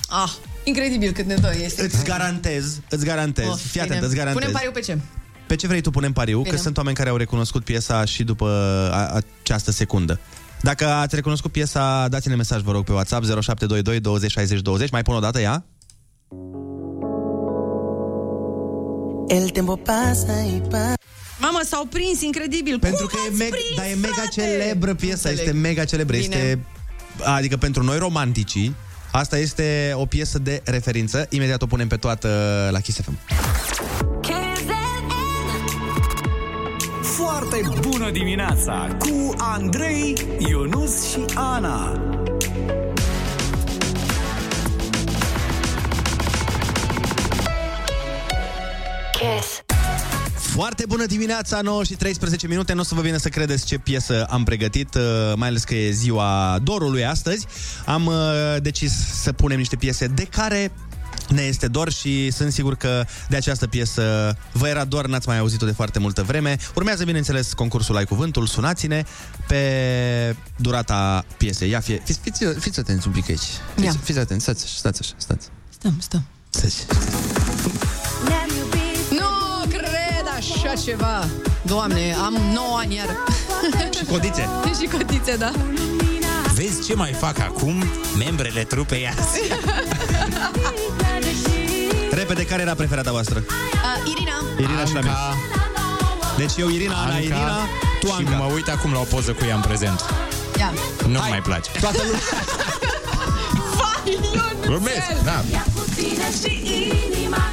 Ah, incredibil cât ne dă este. Îți garantez, îți garantez, Oh, fii bine. atent, îți garantez. Punem pariu pe ce? Pe ce vrei tu punem pariu? Bine. Că sunt oameni care au recunoscut piesa și după a, această secundă. Dacă ați recunoscut piesa, dați-ne mesaj, vă rog, pe WhatsApp 0722 20 60 20. Mai pun o dată, ea? El tempo pasa y pasa. Mamă, s-au prins, incredibil. Pentru Cum că e ați mega, prins, dar e mega frate? celebră piesa, Înțeleg. este mega celebră. Bine. Este, adică pentru noi romanticii, asta este o piesă de referință. Imediat o punem pe toată la Kiss FM. Foarte bună dimineața cu Andrei, Ionus și Ana. Kiss. Foarte bună dimineața, 9 și 13 minute. Nu o să vă vină să credeți ce piesă am pregătit, uh, mai ales că e ziua dorului astăzi. Am uh, decis să punem niște piese de care Ne este dor și sunt sigur că de această piesă vă era dor, n-ați mai auzit-o de foarte multă vreme. Urmează, bineînțeles, concursul Ai Cuvântul, sunați-ne pe durata piesei. Ia, fie, fiți, fiți, fiți atenți un pic aici. Fiți, Ia. fiți atenți, stați, așa, stați așa, stați. Stăm, stăm. Stați. Nu cred așa ceva. Doamne, am 9 ani iar. Și codițe. și cotițe, da. Vezi ce mai fac acum membrele trupei azi? Repede, care era preferata voastră? Uh, Irina. Irina și la mine. Deci eu, Irina, Ana, Anca, Irina, tu, Și Anca. mă uit acum la o poză cu ea în prezent. Ia. Nu mai place. Toată lumea. Vai, Ionuțel! Glumesc, da. Ia cu tine și inima, inima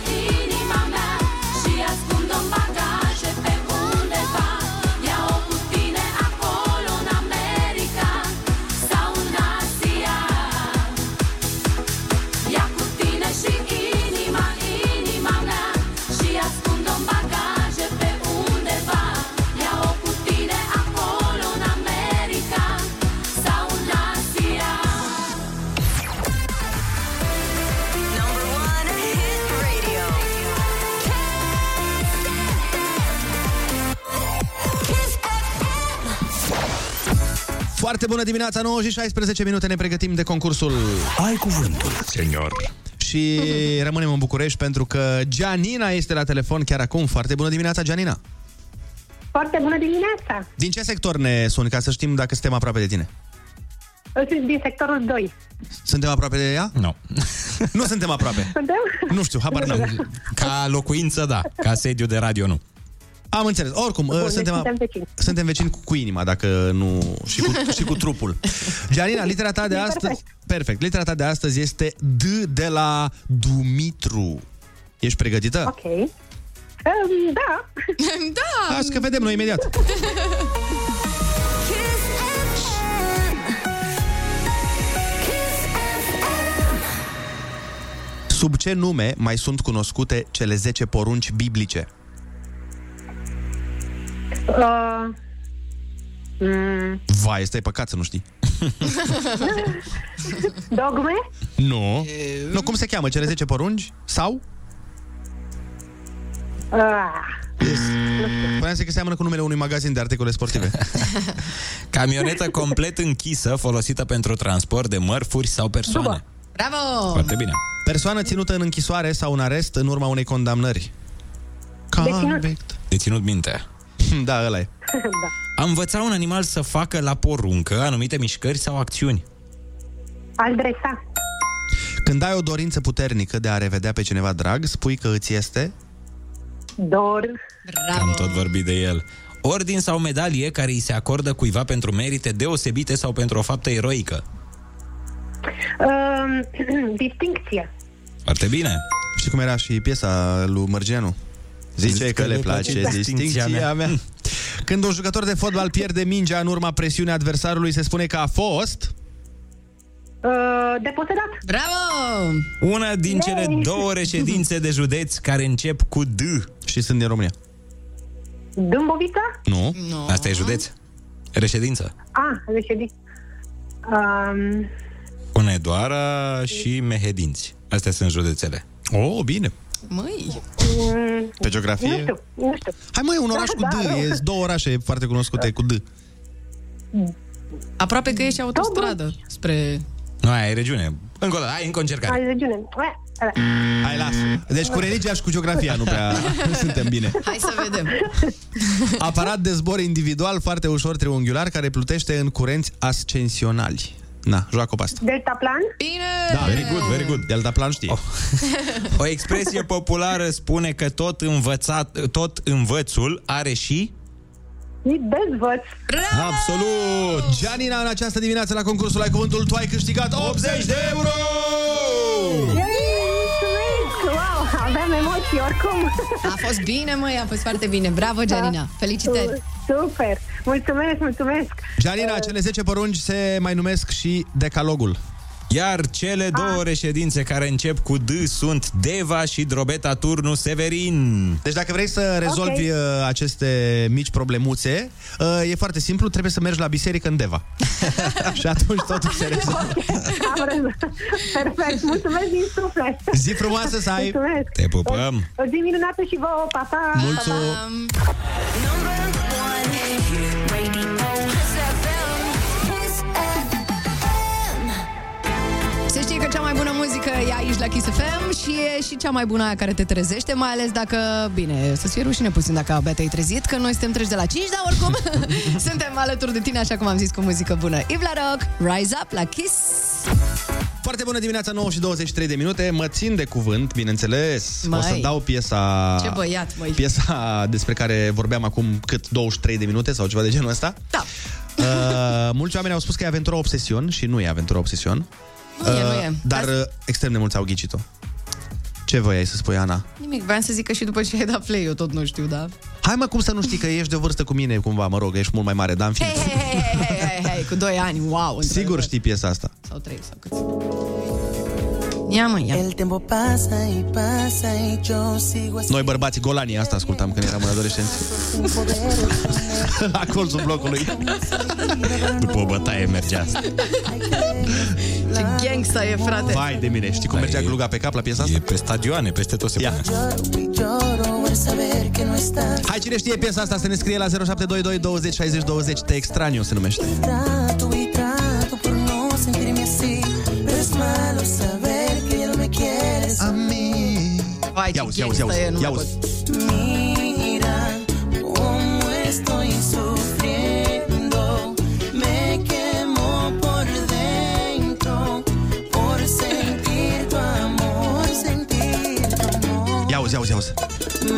Foarte bună dimineața, 9 și 16 minute ne pregătim de concursul Ai Cuvântul. Senior. Și rămânem în București pentru că Gianina este la telefon chiar acum. Foarte bună dimineața, Gianina. Foarte bună dimineața! Din ce sector ne suni, ca să știm dacă suntem aproape de tine? Sunt din sectorul 2. Suntem aproape de ea? Nu. Nu suntem aproape. Suntem? Nu știu, habar n-am. Ca locuință, da. Ca sediu de radio, nu. Am înțeles. Oricum, Bun, deci suntem, suntem vecini. suntem vecini cu, cu inima, dacă nu... și cu, și cu trupul. Gianina, litera ta de E astăzi... perfect. Perfect. Litera ta de astăzi este D de la Dumitru. Ești pregătită? Ok. Um, da. da. Hai că vedem noi imediat. Sub ce nume mai sunt cunoscute cele 10 porunci biblice? Uh, mm, Vai, este păcat să nu știi. dogme? Nu. Nu, cum se cheamă? Cele 10 porunci? Sau? Uh, Spuneam că seamănă cu numele unui magazin de articole sportive. Camionetă complet închisă, folosită pentru transport de mărfuri sau persoane. Bravo! Foarte bine. Persoană ținută în închisoare sau în arest în urma unei condamnări. Convict. Deținut minte. Da, ăla e. da. A învăța un animal să facă la poruncă anumite mișcări sau acțiuni. Adresa. Când ai o dorință puternică de a revedea pe cineva drag, spui că îți este... Dor. Am tot vorbit de el. Ordin sau medalie care îi se acordă cuiva pentru merite deosebite sau pentru o faptă eroică. Uh, distincție. Foarte bine. Știi cum era și piesa lui Mărgineanu? Zice că le place distincția mea. Când un jucător de fotbal pierde mingea în urma presiunii adversarului, se spune că a fost... Uh, deposedat. Bravo! Una din cele două reședințe de județ care încep cu D. Și sunt din România. Dâmbovița? Nu. No. Asta e județ. Reședință. Ah, reședinț. Um, Hunedoara și Mehedinți. Astea sunt județele. Oh, bine. Măi! mm, Pe geografie? nu știu, nu știu. Hai măi, un oraș Da, cu D. da, E două orașe foarte cunoscute cu D. Aproape că ești autostradă spre... Nu, aia e regiune. Încă o dată, hai încă o încercare. Hai, regiune. Eh, eh. Hai, las. Deci cu religia și cu geografia nu prea suntem bine. Hai să vedem. Aparat de zbor individual foarte ușor triunghiular care plutește în curenți ascensionali. Na, joacă pe asta. Deltaplan? Bine! Da, very good, very good. Deltaplan știe. Oh. O expresie populară spune că tot, învățat, tot învățul are și... Dezvăț. Absolut! Gianina, în această dimineață la concursul Ai Cuvântul, tu ai câștigat 80 de euro! Yay, mulțumesc! Wow, aveam emoții oricum. A fost bine, măi, a fost foarte bine. Bravo, Gianina. Felicitări. Super! Mulțumesc, mulțumesc! Gianina, cele 10 porunci se mai numesc și decalogul. Iar cele două reședințe care încep cu D sunt Deva și Drobeta Turnu Severin. Deci dacă vrei să rezolvi uh, aceste mici problemuțe, uh, e foarte simplu, trebuie să mergi la biserică în Deva. și atunci totul se rezolvă. Am răzut. Perfect, mulțumesc din suflet. Zi frumoasă să ai. Mulțumesc. Te pupăm. O, o zi minunată și vouă, pa, pa. Mulțumim. Cea mai bună muzică e aici la Kiss FM și e și cea mai bună aia care te trezește, mai ales dacă, bine, să-ți fie rușine puțin dacă abia te-ai trezit, că noi suntem treci de la 5, dar oricum suntem alături de tine, așa cum am zis, cu muzică bună. Ivla Rock, Rise Up la Kiss. Foarte bună dimineața, 9 și 23 de minute. Mă țin de cuvânt, bineînțeles. Măi. O să dau piesa... Ce băiat, măi. Piesa despre care vorbeam acum cât 23 de minute sau ceva de genul ăsta. Da. Uh, mulți oameni au spus că e Aventura Obsesion și nu e Aventura Obsesion. Uh, Nu e, nu e. Dar Asta- uh, extrem de mulți au ghicit-o. Ce voiai să spui, Ana? Nimic, vreau să zic că și după ce ai dat play, eu tot nu știu, da? Hai mă, cum să nu știi că ești de o vârstă cu mine, cumva, mă rog, ești mult mai mare, dar în fine. Hei, hei, hei, hei, hei, hei, cu 2 ani, wow, Sigur știi piesa asta. Sau 3 sau cât. Ia mă, ia. El tiempo pasa y pasa y yo sigo así. Noi bărbații golanii asta ascultam când eram adolescenți. La colțul blocului. După o bătaie mergea asta. Ce gangsta e, frate. Vai de mine, știi cum mergea gluga pe cap la piesa asta? E pe stadioane, peste tot se Ia. pune. Lloro al saber que no estás. Hai, cine știe piesa asta să ne scrie la 0722 20 60 20 Te extraño se numește. Trato y trato por no sentirme así. Pero es malo amor. Ia uzi, ia uzi, ia uzi.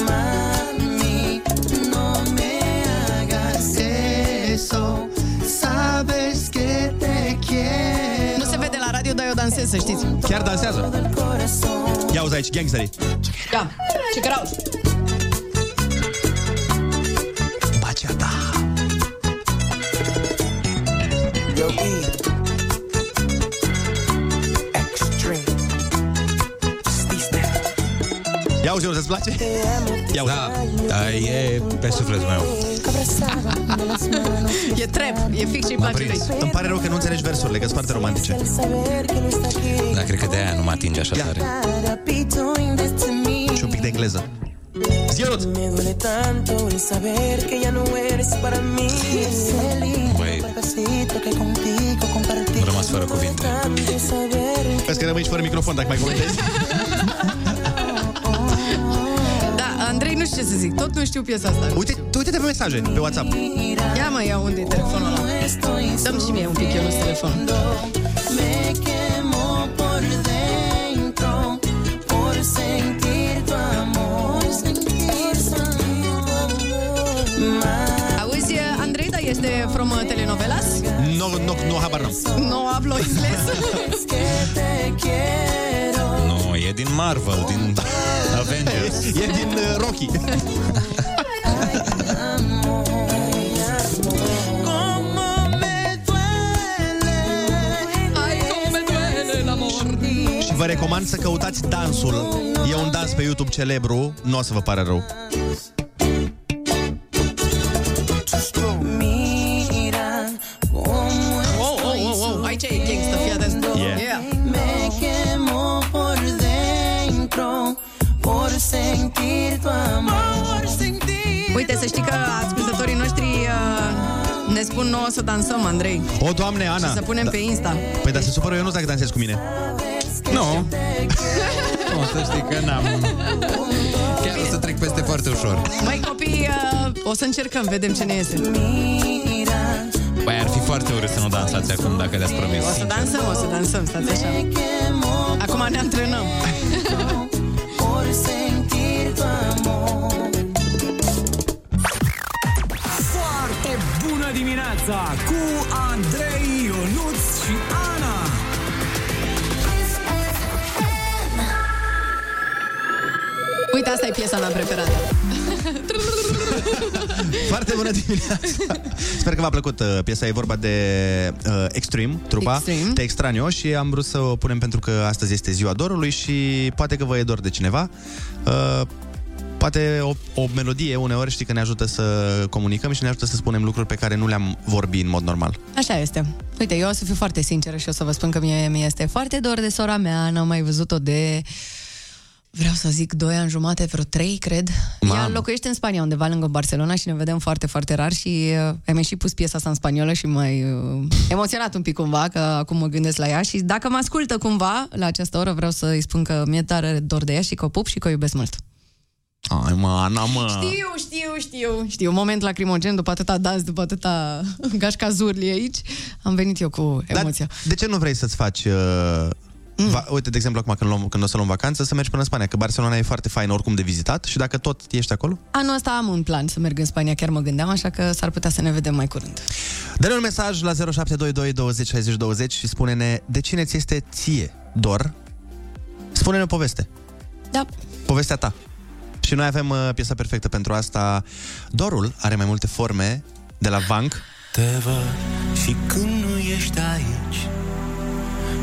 Mami, no me hagas eso. Sabes que te quiero. Nu se vede la radio, dar eu dansez, să știți. Chiar dansează. Ia uzi aici, gangsterii. Da, ce cărau. Ia uzi, îți place? Ia uzi. Da, da, e pe sufletul meu. E trap, e fix ce-i M-a place lui. prins. Îmi pare rău că nu înțelegi versurile, că sunt foarte romantice. Da, cred că de aia nu mă atinge așa tare. Și un pic de engleză. Zi, Ionut! Me duele tanto el saber que ya no eres para mí. Ese lindo Băi, cuerpecito que contigo compartí. am rămas fără cuvinte. Tanto saber Vezi că rămâi și fără microfon dacă mai comentezi. nu știu ce să zic, tot nu știu piesa asta. Uite, uite-te pe mesaje, pe WhatsApp. Ia mă, ia unde e telefonul ăla. Dăm și mie un pic, eu nu telefonul. me quemo por dentro por sentir tu amor, sentir tu amor. Auzi, Andrei, da, este from uh, telenovelas? Nu, nu, nu, habar n-am. Nu hablo inglés. E din Marvel, din Avengers. E din uh, Rocky. Cómo me duele. Ai, cum me duele l'amor. Și vă recomand să căutați dansul. E un dans pe YouTube celebru, nu o să vă pare rău. Ne spun nouă să dansăm, Andrei. O, doamne, Ana! Și să punem Da. pe Insta. Păi, dar se supără eu nu dacă dansezi cu mine. Nu. Nu, să știi că n-am... Chiar o să trec peste foarte ușor. Mai copii, uh, o să încercăm, vedem ce ne iese. Băi, ar fi foarte urât să nu dansați acum dacă le-ați promis. O să dansăm, o să dansăm, stați așa. Acum ne antrenăm. dimineața cu Andrei, Ionuț și Ana. Uite, asta e piesa mea preferată. Foarte bună Bună dimineața! Sper că v-a plăcut uh, piesa, e vorba de uh, Extreme, trupa, Extreme. Te Extranio și am vrut să o punem pentru că astăzi este ziua dorului și poate că vă e dor de cineva. Uh, poate o, o melodie uneori știi că ne ajută să comunicăm și ne ajută să spunem lucruri pe care nu le-am vorbit în mod normal. Așa este. Uite, eu o să fiu foarte sinceră și o să vă spun că mie mi este foarte dor de sora mea, n-am mai văzut-o de vreau să zic 2 ani jumate, vreo 3, cred. Mamă. Ea locuiește în Spania, undeva lângă Barcelona și ne vedem foarte, foarte rar și uh, ai mai și pus piesa asta în spaniolă și mai uh, emoționat un pic cumva, că acum mă gândesc la ea și dacă mă ascultă cumva la această oră, vreau să-i spun că mi-e tare dor de ea și că o pup și că o iubesc mult. Ai mă, Ana, mă! Știu, știu, știu, știu. Moment lacrimogen, după atâta dans, după atâta gașca zurli aici, am venit eu cu emoția. De ce nu vrei să-ți faci... Uh... Mm. Va, uite, de exemplu, acum când, luăm, când o să luăm vacanță, să mergi până în Spania, că Barcelona e foarte fain oricum de vizitat și dacă tot ești acolo, Anul ăsta am un plan să merg în Spania, chiar mă gândeam, așa că s-ar putea să ne vedem mai curând. Dă-ne un mesaj la 0722 20 60 20 și spune-ne de cine ți este ție dor. Spune-ne o poveste. Da. Povestea ta. Și noi avem uh, piesa perfectă pentru asta. Dorul are mai multe forme de la Vank. Te văd și când nu ești aici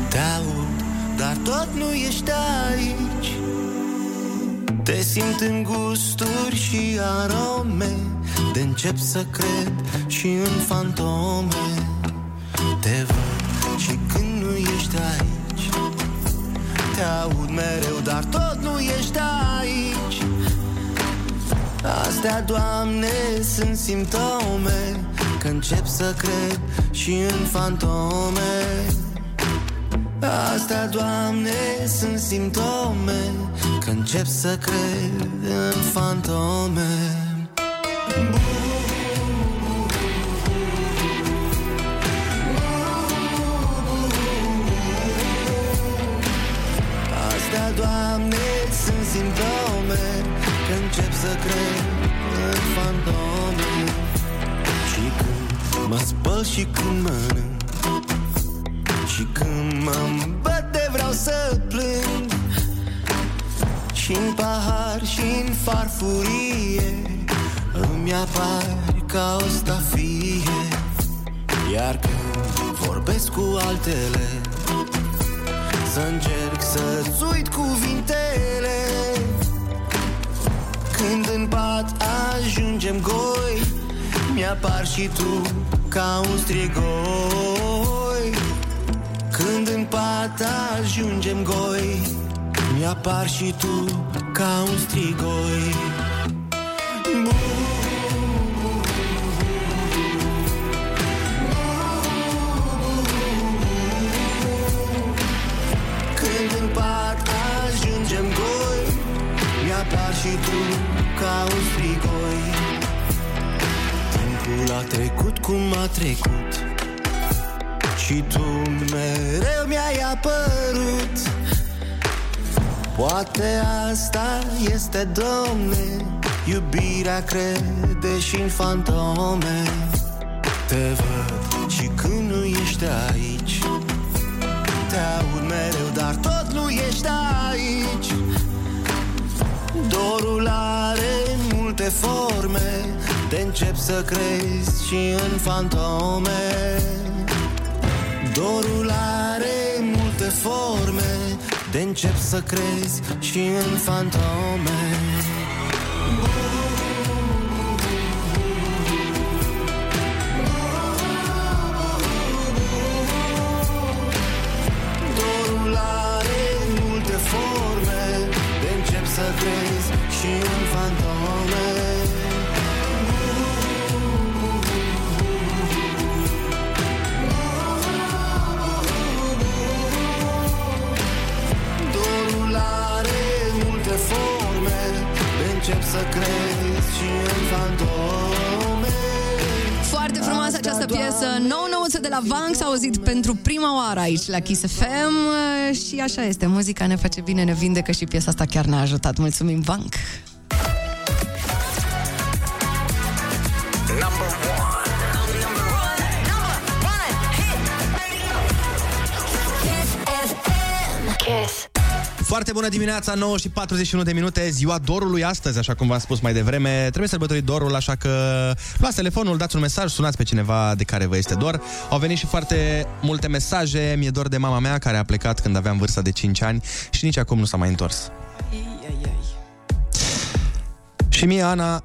Te aud, dar tot nu ești aici Te simt în gusturi și arome De încep să cred și în fantome Te văd și când nu ești aici Te aud mereu, dar tot nu ești aici Astea, Doamne, sunt simptome. Că încep să cred și în fantome. Astea, Doamne, sunt simptome. Că încep să cred în fantome cred în fantome. Și când mă spăl și când mănânc Și când mă îmbăte vreau să plâng. Și în pahar și în farfurie Îmi apar ca o stafie. Iar când vorbesc cu altele Să încerc să-ți uit cuvintele Când în pat ajungem goi Mi-apar și tu ca un strigoi. Când în pat ajungem goi Mi-apar și tu ca un strigoi. Când în pat ajungem goi Mi-apar și tu ca un strigoi Timpul a trecut cum a trecut Și tu mereu mi-ai apărut. Poate asta este, domne Iubirea crede și în fantome. Te văd și când nu ești aici Te aud mereu, dar tot nu ești aici Dorul are multe forme. Te încep să crezi și în fantome. Dorul are multe forme. De încep să crezi și în fantome încep să crezi și în fantome. Foarte frumoasă această piesă, nou nouță de la Vank, s-a auzit pentru prima oară aici la Kiss FM și așa este, muzica ne face bine, ne vindecă și piesa asta chiar ne-a ajutat. Mulțumim, Vank! Foarte bună dimineața, 9 și 41 de minute, ziua dorului astăzi, așa cum v-am spus mai devreme. Trebuie sărbători dorul, așa că luați telefonul, dați un mesaj, sunați pe cineva de care vă este dor. Au venit și foarte multe mesaje. Mi-e dor de mama mea, care a plecat când aveam vârsta de 5 ani și nici acum nu s-a mai întors. Și mie, Ana,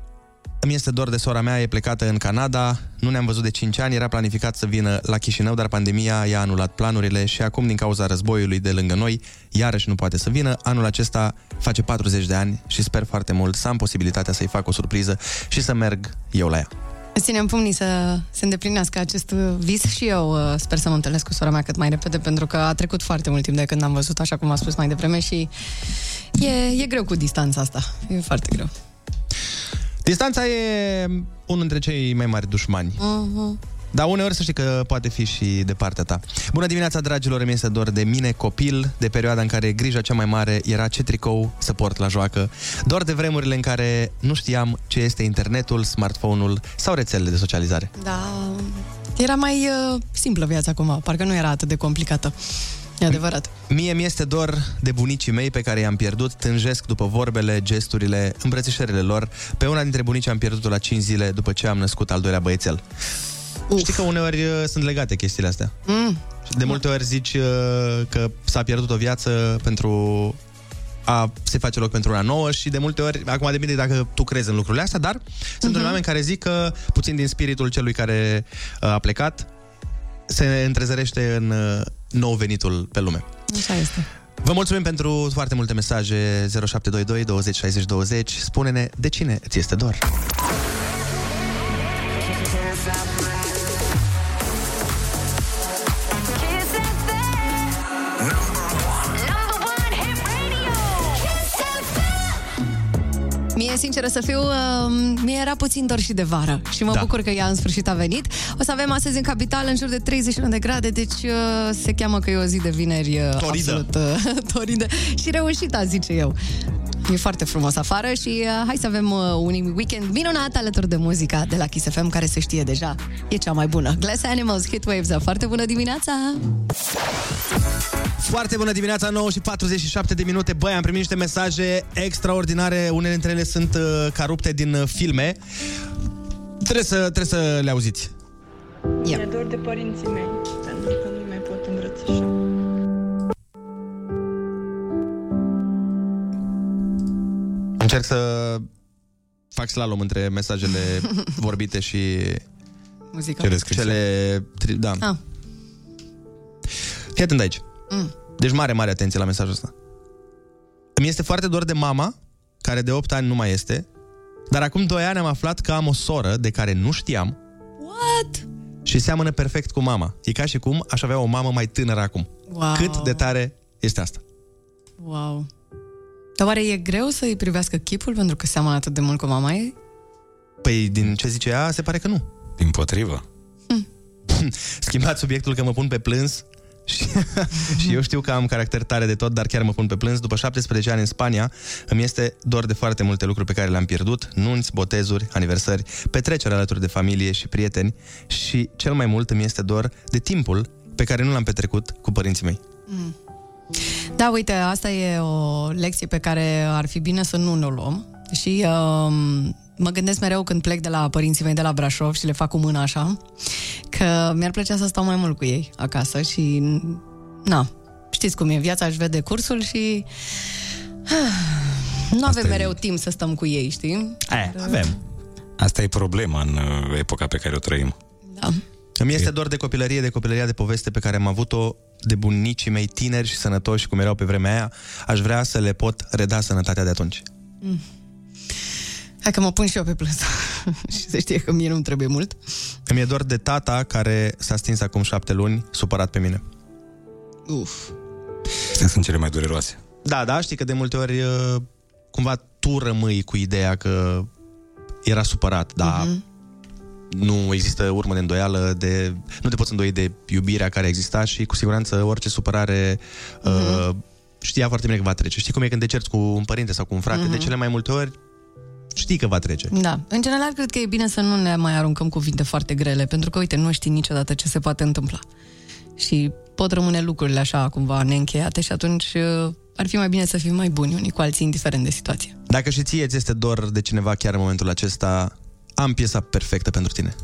îmi este dor de sora mea, e plecată în Canada, nu ne-am văzut de 5 ani, era planificat să vină la Chișinău, dar pandemia i-a anulat planurile și acum, din cauza războiului de lângă noi, iarăși nu poate să vină. Anul acesta face 40 de ani și sper foarte mult să am posibilitatea să-i fac o surpriză și să merg eu la ea. Îți ținem pumnii să se îndeplinească acest vis și eu uh, sper să mă întâlnesc cu sora mea cât mai repede, pentru că a trecut foarte mult timp de când am văzut, așa cum a spus mai devreme și e, e greu cu distanța asta. E foarte greu. Distanța e unul dintre cei mai mari dușmani. Uh-huh. Dar uneori să știi că poate fi și de partea ta. Bună dimineața, dragilor, îmi este dor de mine, copil, de perioada în care grija cea mai mare era ce tricou să port la joacă, doar de vremurile în care nu știam ce este internetul, smartphone-ul sau rețelele de socializare. Da, era mai uh, simplă viața acum, parcă nu era atât de complicată. E adevărat. Mie mi este dor de bunicii mei pe care i-am pierdut, tânjesc după vorbele, gesturile, îmbrățișările lor. Pe una dintre bunici am pierdut-o la 5 zile după ce am născut al doilea băiețel. Uf. Știi că uneori uh, sunt legate chestiile astea. Mm. Și De multe ori zici uh, că s-a pierdut o viață pentru a se face loc pentru una nouă și de multe ori, acum depinde dacă tu crezi în lucrurile astea, dar sunt unii oameni care zic că puțin din spiritul celui care uh, a plecat se întrezărește în uh, nou venitul pe lume. Așa este. Vă mulțumim pentru foarte multe mesaje 0722 20 60 20. Spune-ne de cine ți este dor. Mie, sinceră să fiu, uh, mie era puțin dor și de vară și mă Da. da. bucur că ea în sfârșit a venit. O să avem astăzi în capital în jur de 31 de grade, deci uh, se cheamă că e o zi de vineri uh, Toridă. absolut uh, toridă și reușită, zice eu. E foarte frumos afară și uh, hai să avem uh, un weekend minunat alături de muzica de la Kiss FM, care se știe deja, e cea mai bună. Glass Animals, Hit Waves, foarte bună dimineața! Foarte bună dimineața, 9 și 47 de minute. Băi, am primit niște mesaje extraordinare. Unele dintre ele sunt uh, ca rupte din uh, filme. Trebuie să, trebuie să le auziți. Mi-e dor de părinții mei, pentru că nu mai pot îmbrățișa. Încerc să fac slalom între mesajele vorbite și Muzica. cele scrise. Cele, tri- da. Ah. Fii atent aici. Mm. Deci mare, mare atenție la mesajul ăsta. Îmi este foarte dor de mama, care de 8 ani nu mai este, dar acum 2 ani am aflat că am o soră de care nu știam What? și seamănă perfect cu mama. E ca și cum aș avea o mamă mai tânără acum. Wow. Cât de tare este asta? Wow. Dar oare e greu să-i privească chipul pentru că seamănă atât de mult cu mama ei? Păi, din ce zice ea, se pare că nu. Din potrivă. Schimbați subiectul că mă pun pe plâns și, și eu știu că am caracter tare de tot, dar chiar mă pun pe plâns. După 17 ani în Spania, îmi este dor de foarte multe lucruri pe care le-am pierdut. Nunți, botezuri, aniversări, petreceri alături de familie și prieteni și cel mai mult îmi este dor de timpul pe care nu l-am petrecut cu părinții mei. Mm. Da, uite, asta e o lecție pe care ar fi bine să nu ne o luăm. Și um, mă gândesc mereu când plec de la părinții mei de la Brașov și le fac cu mâna așa, că mi-ar plăcea să stau mai mult cu ei acasă și, na, știți cum e, viața își vede cursul și nu avem mereu timp să stăm cu ei, știi? E, avem. Asta e problema în uh, epoca pe care o trăim. Da. Îmi este dor de copilărie, de copilăria de poveste pe care am avut-o de bunicii mei tineri și sănătoși cum erau pe vremea aia. Aș vrea să le pot reda sănătatea de atunci. Mm. Hai că mă pun și eu pe plâns. și se știe că mie nu-mi trebuie mult. Îmi e dor de tata care s-a stins acum șapte luni, supărat pe mine. Uf. Astea sunt cele mai dureroase. Da, da, știi că de multe ori uh, cumva tu rămâi cu ideea că era supărat, dar Mhm. nu există urmă de îndoială, de, nu te poți îndoi de iubirea care exista și cu siguranță orice supărare uh, știa foarte bine că va trece. Știi cum e când te cerți cu un părinte sau cu un frate, Mhm. de cele mai multe ori știi că va trece. Da. În general, cred că e bine să nu ne mai aruncăm cuvinte foarte grele, pentru că, uite, nu știi niciodată ce se poate întâmpla. Și pot rămâne lucrurile așa, cumva, neîncheiate și atunci uh, ar fi mai bine să fim mai buni unii cu alții, indiferent de situație. Dacă și ție ți este dor de cineva chiar în momentul acesta, am piesa perfectă pentru tine.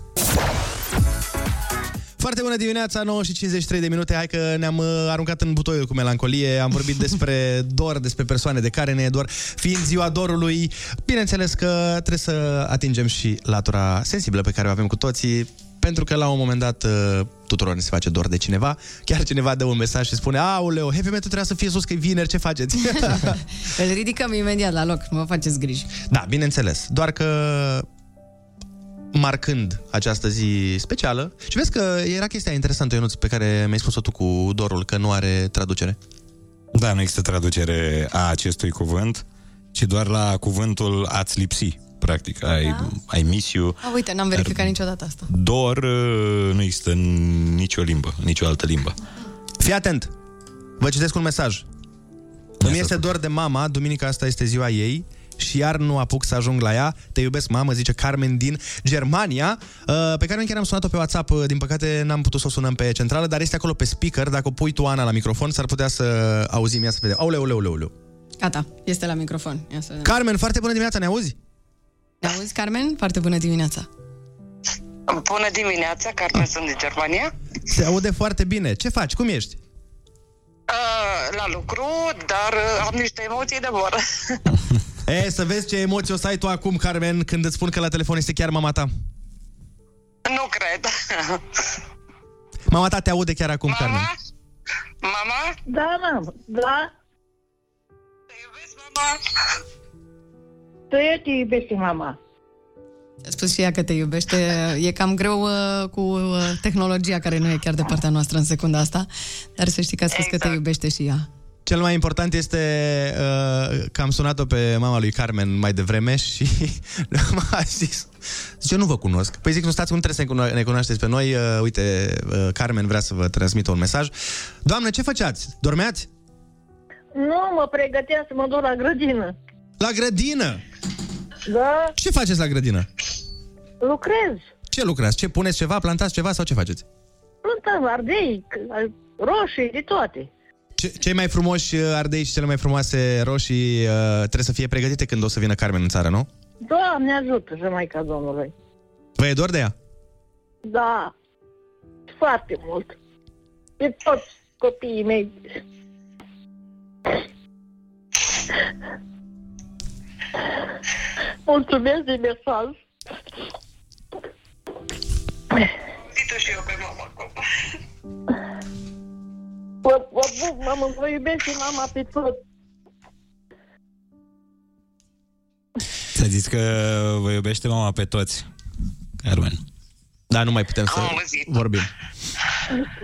Foarte bună dimineața, 9 și 53 de minute. Hai că ne-am uh, aruncat în butoiul cu melancolie. Am vorbit despre dor, despre persoane de care ne e dor. Fiind ziua dorului, bineînțeles că trebuie să atingem și latura sensibilă pe care o avem cu toții, pentru că la un moment dat uh, tuturor ne se face dor de cineva. Chiar cineva dă un mesaj și spune Aoleo, heavy metal trebuia să fie sus că e vineri, ce faceți? Îl ridicăm imediat la loc, nu vă faceți griji. Da, bineînțeles. Doar că marcând această zi specială. Și vezi că era chestia interesantă, Ionuț, pe care mi-ai spus-o tu cu dorul, că nu are traducere. Da, nu există traducere a acestui cuvânt, ci doar la cuvântul ați lipsi. Practic, ai, Da? ai misiu. A, uite, n-am verificat niciodată asta. Dor uh, nu există în nicio limbă, în nicio altă limbă. Fii atent! Vă citesc un mesaj. Îmi este dor de mama, duminica asta este ziua ei și iar nu apuc să ajung la ea. Te iubesc, mamă, zice Carmen din Germania, uh, pe care chiar am sunat-o pe WhatsApp. Uh, Din păcate n-am putut să o sunăm pe centrală, dar este acolo pe speaker. Dacă o pui tu, Ana, la microfon, s-ar putea să auzim. Ia să vedem. Aoleu, aoleu, aoleu, aoleu. Gata, este la microfon. Ia să vedem. Carmen, foarte bună dimineața, ne auzi? Ne auzi, Carmen? Foarte bună dimineața. Bună dimineața, Carmen, sunt din Germania. Se aude foarte bine. Ce faci? Cum ești? Uh, la lucru, dar uh, am niște emoții de vor. E, să vezi ce emoții o să ai tu acum, Carmen, când îți spun că la telefon este chiar mama ta. nu cred. Mama ta te aude chiar acum, mama? Carmen. Mama? Da, mamă, da. Mama? Tu e te iubește mama. A spus și ea că te iubește. E cam greu uh, cu uh, tehnologia care nu e chiar de partea noastră în secunda asta, dar să știi că a spus că te iubește și ea. Cel mai important este uh, că am sunat-o pe mama lui Carmen mai devreme și m-a zis, zice, nu vă cunosc. Păi zic, nu stați, nu trebuie să ne cuno- ne cunoașteți pe noi. Uh, uite, uh, Carmen vrea să vă transmită un mesaj. Doamne, ce făceați? Dormeați? Nu, mă pregăteam să mă duc la grădină. La grădină? Da, Ce faceți la grădină? lucrez. Ce lucrați? Ce puneți ceva? Plantați ceva sau ce faceți? Plântăm ardei, c- roșii, de toate. Ce, cei mai frumoși uh, ardei și cele mai frumoase roșii uh, trebuie să fie pregătite când o să vină Carmen în țară, nu? Doamne ajută, să mai ca Domnului. Vă e dor de ea? Da, foarte mult. De toți copiii mei. Mulțumesc de mesaj. Zi și eu pe Vă, vă buc, mamă, vă iubesc și mama pe tot. Ți-a zis că vă iubește mama pe toți, Carmen. Da, nu mai putem să vorbim.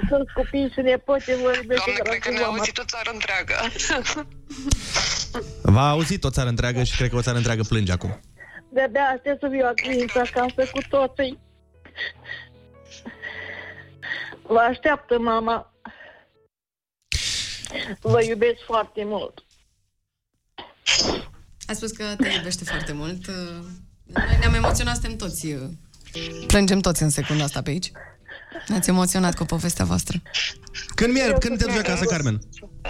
Toți copiii și nepoții vă iubesc. Doamne, cred că ne-a auzit o țară întreagă. V-a auzit o țară întreagă și cred că o țară întreagă plânge acum. De-abia aștept să viu acasă, acasă cu toții. Vă așteaptă, mama. Vă iubesc foarte mult. A spus că te iubește foarte mult. Uh, Noi ne-am emoționat, suntem toți... uh, Plângem toți în secunda asta pe aici. Ne-ați emoționat cu povestea voastră. Când, mi când te duci acasă, Carmen?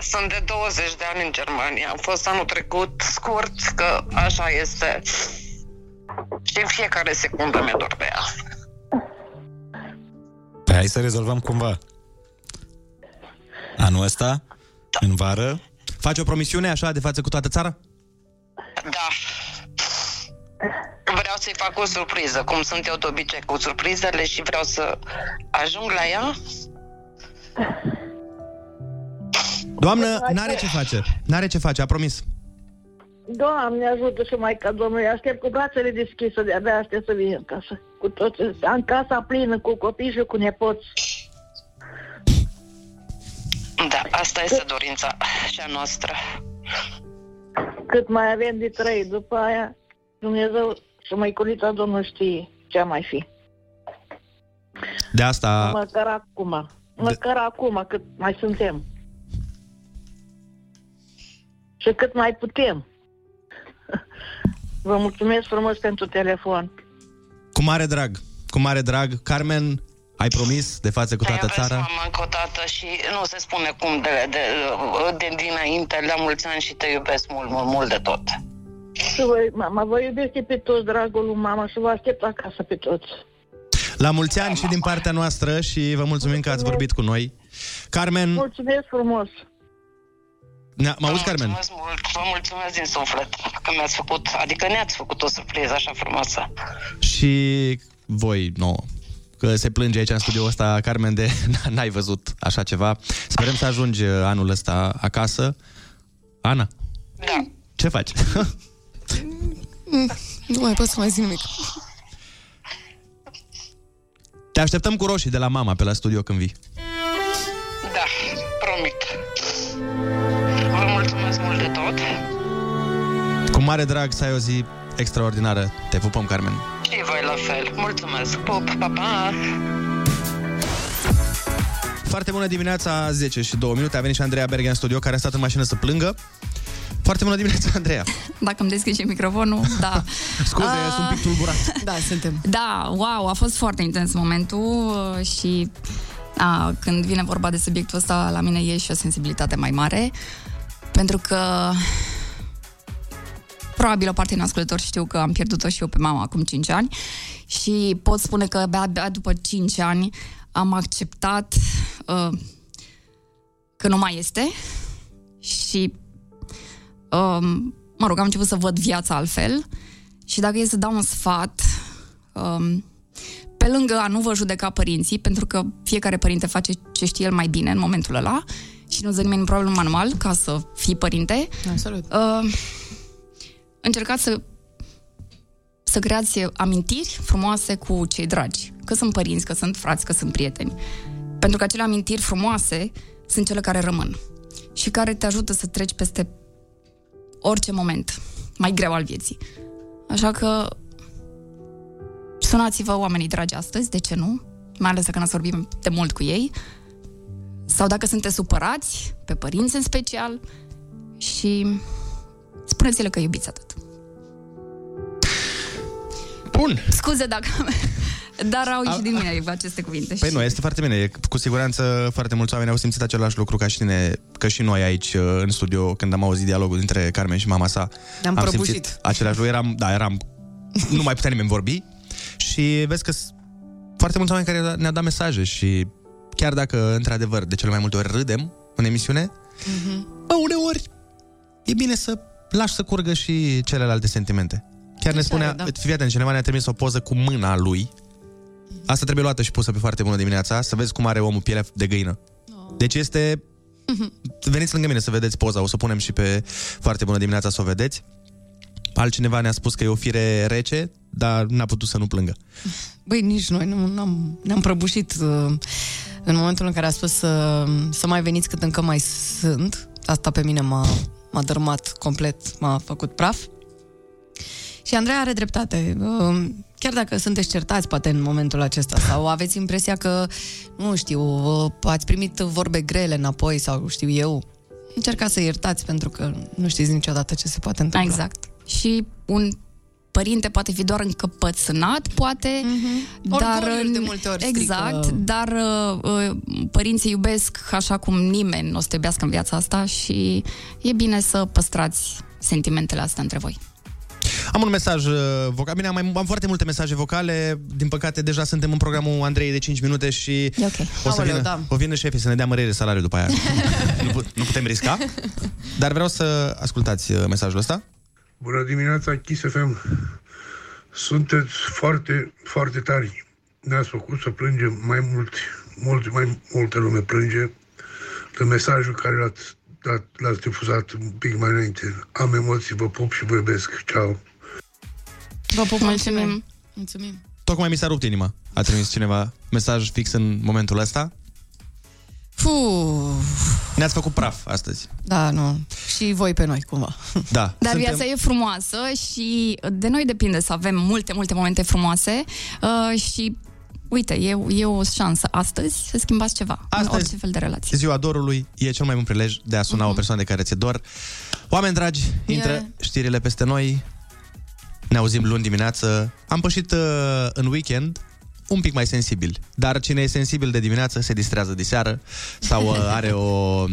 Sunt de 20 de ani în Germania. Am fost anul trecut scurt, că așa este. Și în fiecare secundă mi-e dor de ea. Păi hai să rezolvăm cumva. Anul ăsta, în vară, Faci o promisiune așa de față cu toată țara? Da. Vreau să-i fac o surpriză, cum sunt eu de obicei cu surprizele și vreau să ajung la ea. Doamnă, n-are ce face. N-are ce face, a promis. Doamne ajută și mai ca Domnului. Aștept cu brațele deschise, de-abia aștept să vin în casă. Cu toți. Am casa plină cu copii și cu nepoți. Da, asta este dorința și a noastră. Cât mai avem de trăit după aia, Dumnezeu și măiculița Domnul știe ce mai fi. De asta... Măcar acum. Măcar acum, cât mai suntem. Și cât mai putem. Vă mulțumesc frumos pentru telefon. Cu mare drag. Cu mare drag. Carmen, Ai promis de față cu toată Te iubesc, țara? mama, încă o dată și nu se spune cum de, de, de, dinainte, la mulți ani și te iubesc mult, mult, mult de tot. Și voi, mama, vă iubește pe toți, dragul lui mama, și vă aștept acasă pe toți. La mulți ani și din partea noastră și vă mulțumim că ați vorbit cu noi. Carmen, Mulțumesc frumos! ne- mă auzi, Carmen? Mulțumesc mult, vă mulțumesc din suflet că mi-ați făcut, adică ne-ați făcut o surpriză așa frumoasă. Și voi nouă. Că se plânge aici în studioul ăsta, Carmen, de n-ai văzut așa ceva. Sperăm să ajungi uh, anul ăsta acasă. Ana? Da. Ce faci? Mm, Nu mai pot să mai zic nimic. Te așteptăm cu roșii de la mama pe la studio când vii. Da, promit. Vă mulțumesc mult de tot Cu mare drag să ai o zi extraordinară. Te pupăm, Carmen. Și voi la fel. Mulțumesc. Pup, pa, pa! Foarte bună dimineața, 10 și 2 minute. A venit și Andreea Berg în studio, care a stat în mașină să plângă. Foarte bună dimineața, Andreea. Dacă îmi deschid și microfonul, da. Scuze, Ah. sunt un pic tulburat. Da, suntem. Da, wow, a fost foarte intens momentul uh, și a, când vine vorba de subiectul ăsta, la mine e și o sensibilitate mai mare, pentru că probabil o parte din ascultători știu că am pierdut-o și eu pe mama acum 5 ani și pot spune că abia, abia după 5 ani am acceptat uh, că nu mai este și um, mă rog, am început să văd viața altfel și dacă e să dau un sfat, um, pe lângă a nu vă judeca părinții, pentru că fiecare părinte face ce știe el mai bine în momentul ăla și nu dă nimeni probabil un manual ca să fii părinte, Absolut. uh, încercați să să creați amintiri frumoase cu cei dragi. Că sunt părinți, că sunt frați, că sunt prieteni. Pentru că acele amintiri frumoase sunt cele care rămân și care te ajută să treci peste orice moment mai greu al vieții. Așa că sunați-vă oamenii dragi astăzi, de ce nu? Mai ales dacă n-ați vorbit de mult cu ei. Sau dacă sunteți supărați, pe părinți în special, și spuneți-le că iubiți atât. Bun. Scuze dacă... Dar au ieșit din mine aceste cuvinte. Păi nu, este foarte bine. E, cu siguranță foarte mulți oameni au simțit același lucru ca și tine, că și noi aici uh, în studio, când am auzit dialogul dintre Carmen și mama sa. Ne-am am prăbușit. simțit același lucru. Eram, da, eram... Nu mai putea nimeni vorbi. Și vezi că s- foarte mulți oameni care ne-au dat mesaje și chiar dacă, într-adevăr, de cele mai multe ori râdem în emisiune, bă, uneori e bine să lași să curgă și celelalte sentimente. Chiar ne Așa spunea, e, da. fii atent, cineva ne-a trimis o poză cu mâna lui. Asta trebuie luată și pusă pe foarte bună dimineața, să vezi cum are omul pielea de găină. Deci este... Veniți lângă mine să vedeți poza, o să o punem și pe foarte bună dimineața să o vedeți. Altcineva ne-a spus că e o fire rece, dar n-a putut să nu plângă. Băi, nici noi nu, n-am, ne-am prăbușit uh, în momentul în care a spus să, să mai veniți cât încă mai sunt. Asta pe mine m-a, m-a dărmat complet, m-a făcut praf. Și Andrei are dreptate. Uh, Chiar dacă sunteți certați, poate, în momentul acesta, sau aveți impresia că, nu știu, uh, ați primit vorbe grele înapoi, sau știu eu, încercați să iertați, pentru că nu știți niciodată ce se poate întâmpla. Exact. Și un părinte poate fi doar încăpățânat, poate, dar... Orgoliul de multe ori strică- Exact, dar uh, uh, părinții iubesc așa cum nimeni nu o să te iubească în viața asta și e bine să păstrați sentimentele astea între voi. Am un mesaj uh, vocal. Bine, am, mai, am foarte multe mesaje vocale. Din păcate, deja suntem în programul Andrei de 5 minute și E ok. o să Aoleu, vină, da. o vină șefii să ne dea mărire salariu după aia. nu, pu- nu putem risca. Dar vreau să ascultați uh, mesajul ăsta. Bună dimineața, Kiss FM. Sunteți foarte, foarte tari. Ne-ați făcut să plângem mai mult, mult, mai multă lume plânge de mesajul care l-ați, dat, l-ați difuzat un pic mai înainte. Am emoții, vă pup și vă iubesc. Ceau. Vă pup, mulțumim. Mulțumim. Tocmai mi s-a rupt inima. A trimis cineva mesaj fix în momentul ăsta. Puh, Ne-ați făcut praf astăzi. da, nu. Și voi pe noi, cumva. Da. Dar viața e frumoasă și de noi depinde să avem multe, multe momente frumoase uh, și uite, e, e o șansă astăzi să schimbați ceva în Astăzi- orice fel de relație. Ziua dorului e cel mai bun prilej de a suna o persoană de care ți-e dor. Oameni dragi, intră Yeah. știrile peste noi. Ne auzim luni dimineață. Am pășit uh, în weekend un pic mai sensibili. Dar cine e sensibil de dimineață se distrează de seară sau uh, are o,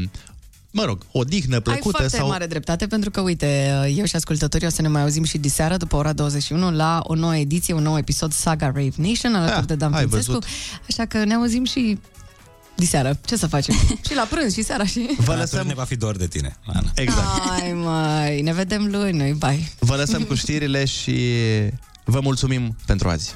mă rog, o dihnă Ai plăcută foarte sau... mare dreptate, pentru că, uite, eu și ascultătorii o să ne mai auzim și diseară, după ora 21, la o nouă ediție, un nou episod Saga Rave Nation, alături Ah, de Dan ai Fințescu. văzut. Așa că ne auzim și diseară. Ce să facem? și la prânz, și seara, și... Vă lăsăm... ne va fi dor de tine, Ana. Exact. Ai, mai, ne vedem luni, noi, bye. Vă lăsăm cu știrile și vă mulțumim pentru azi.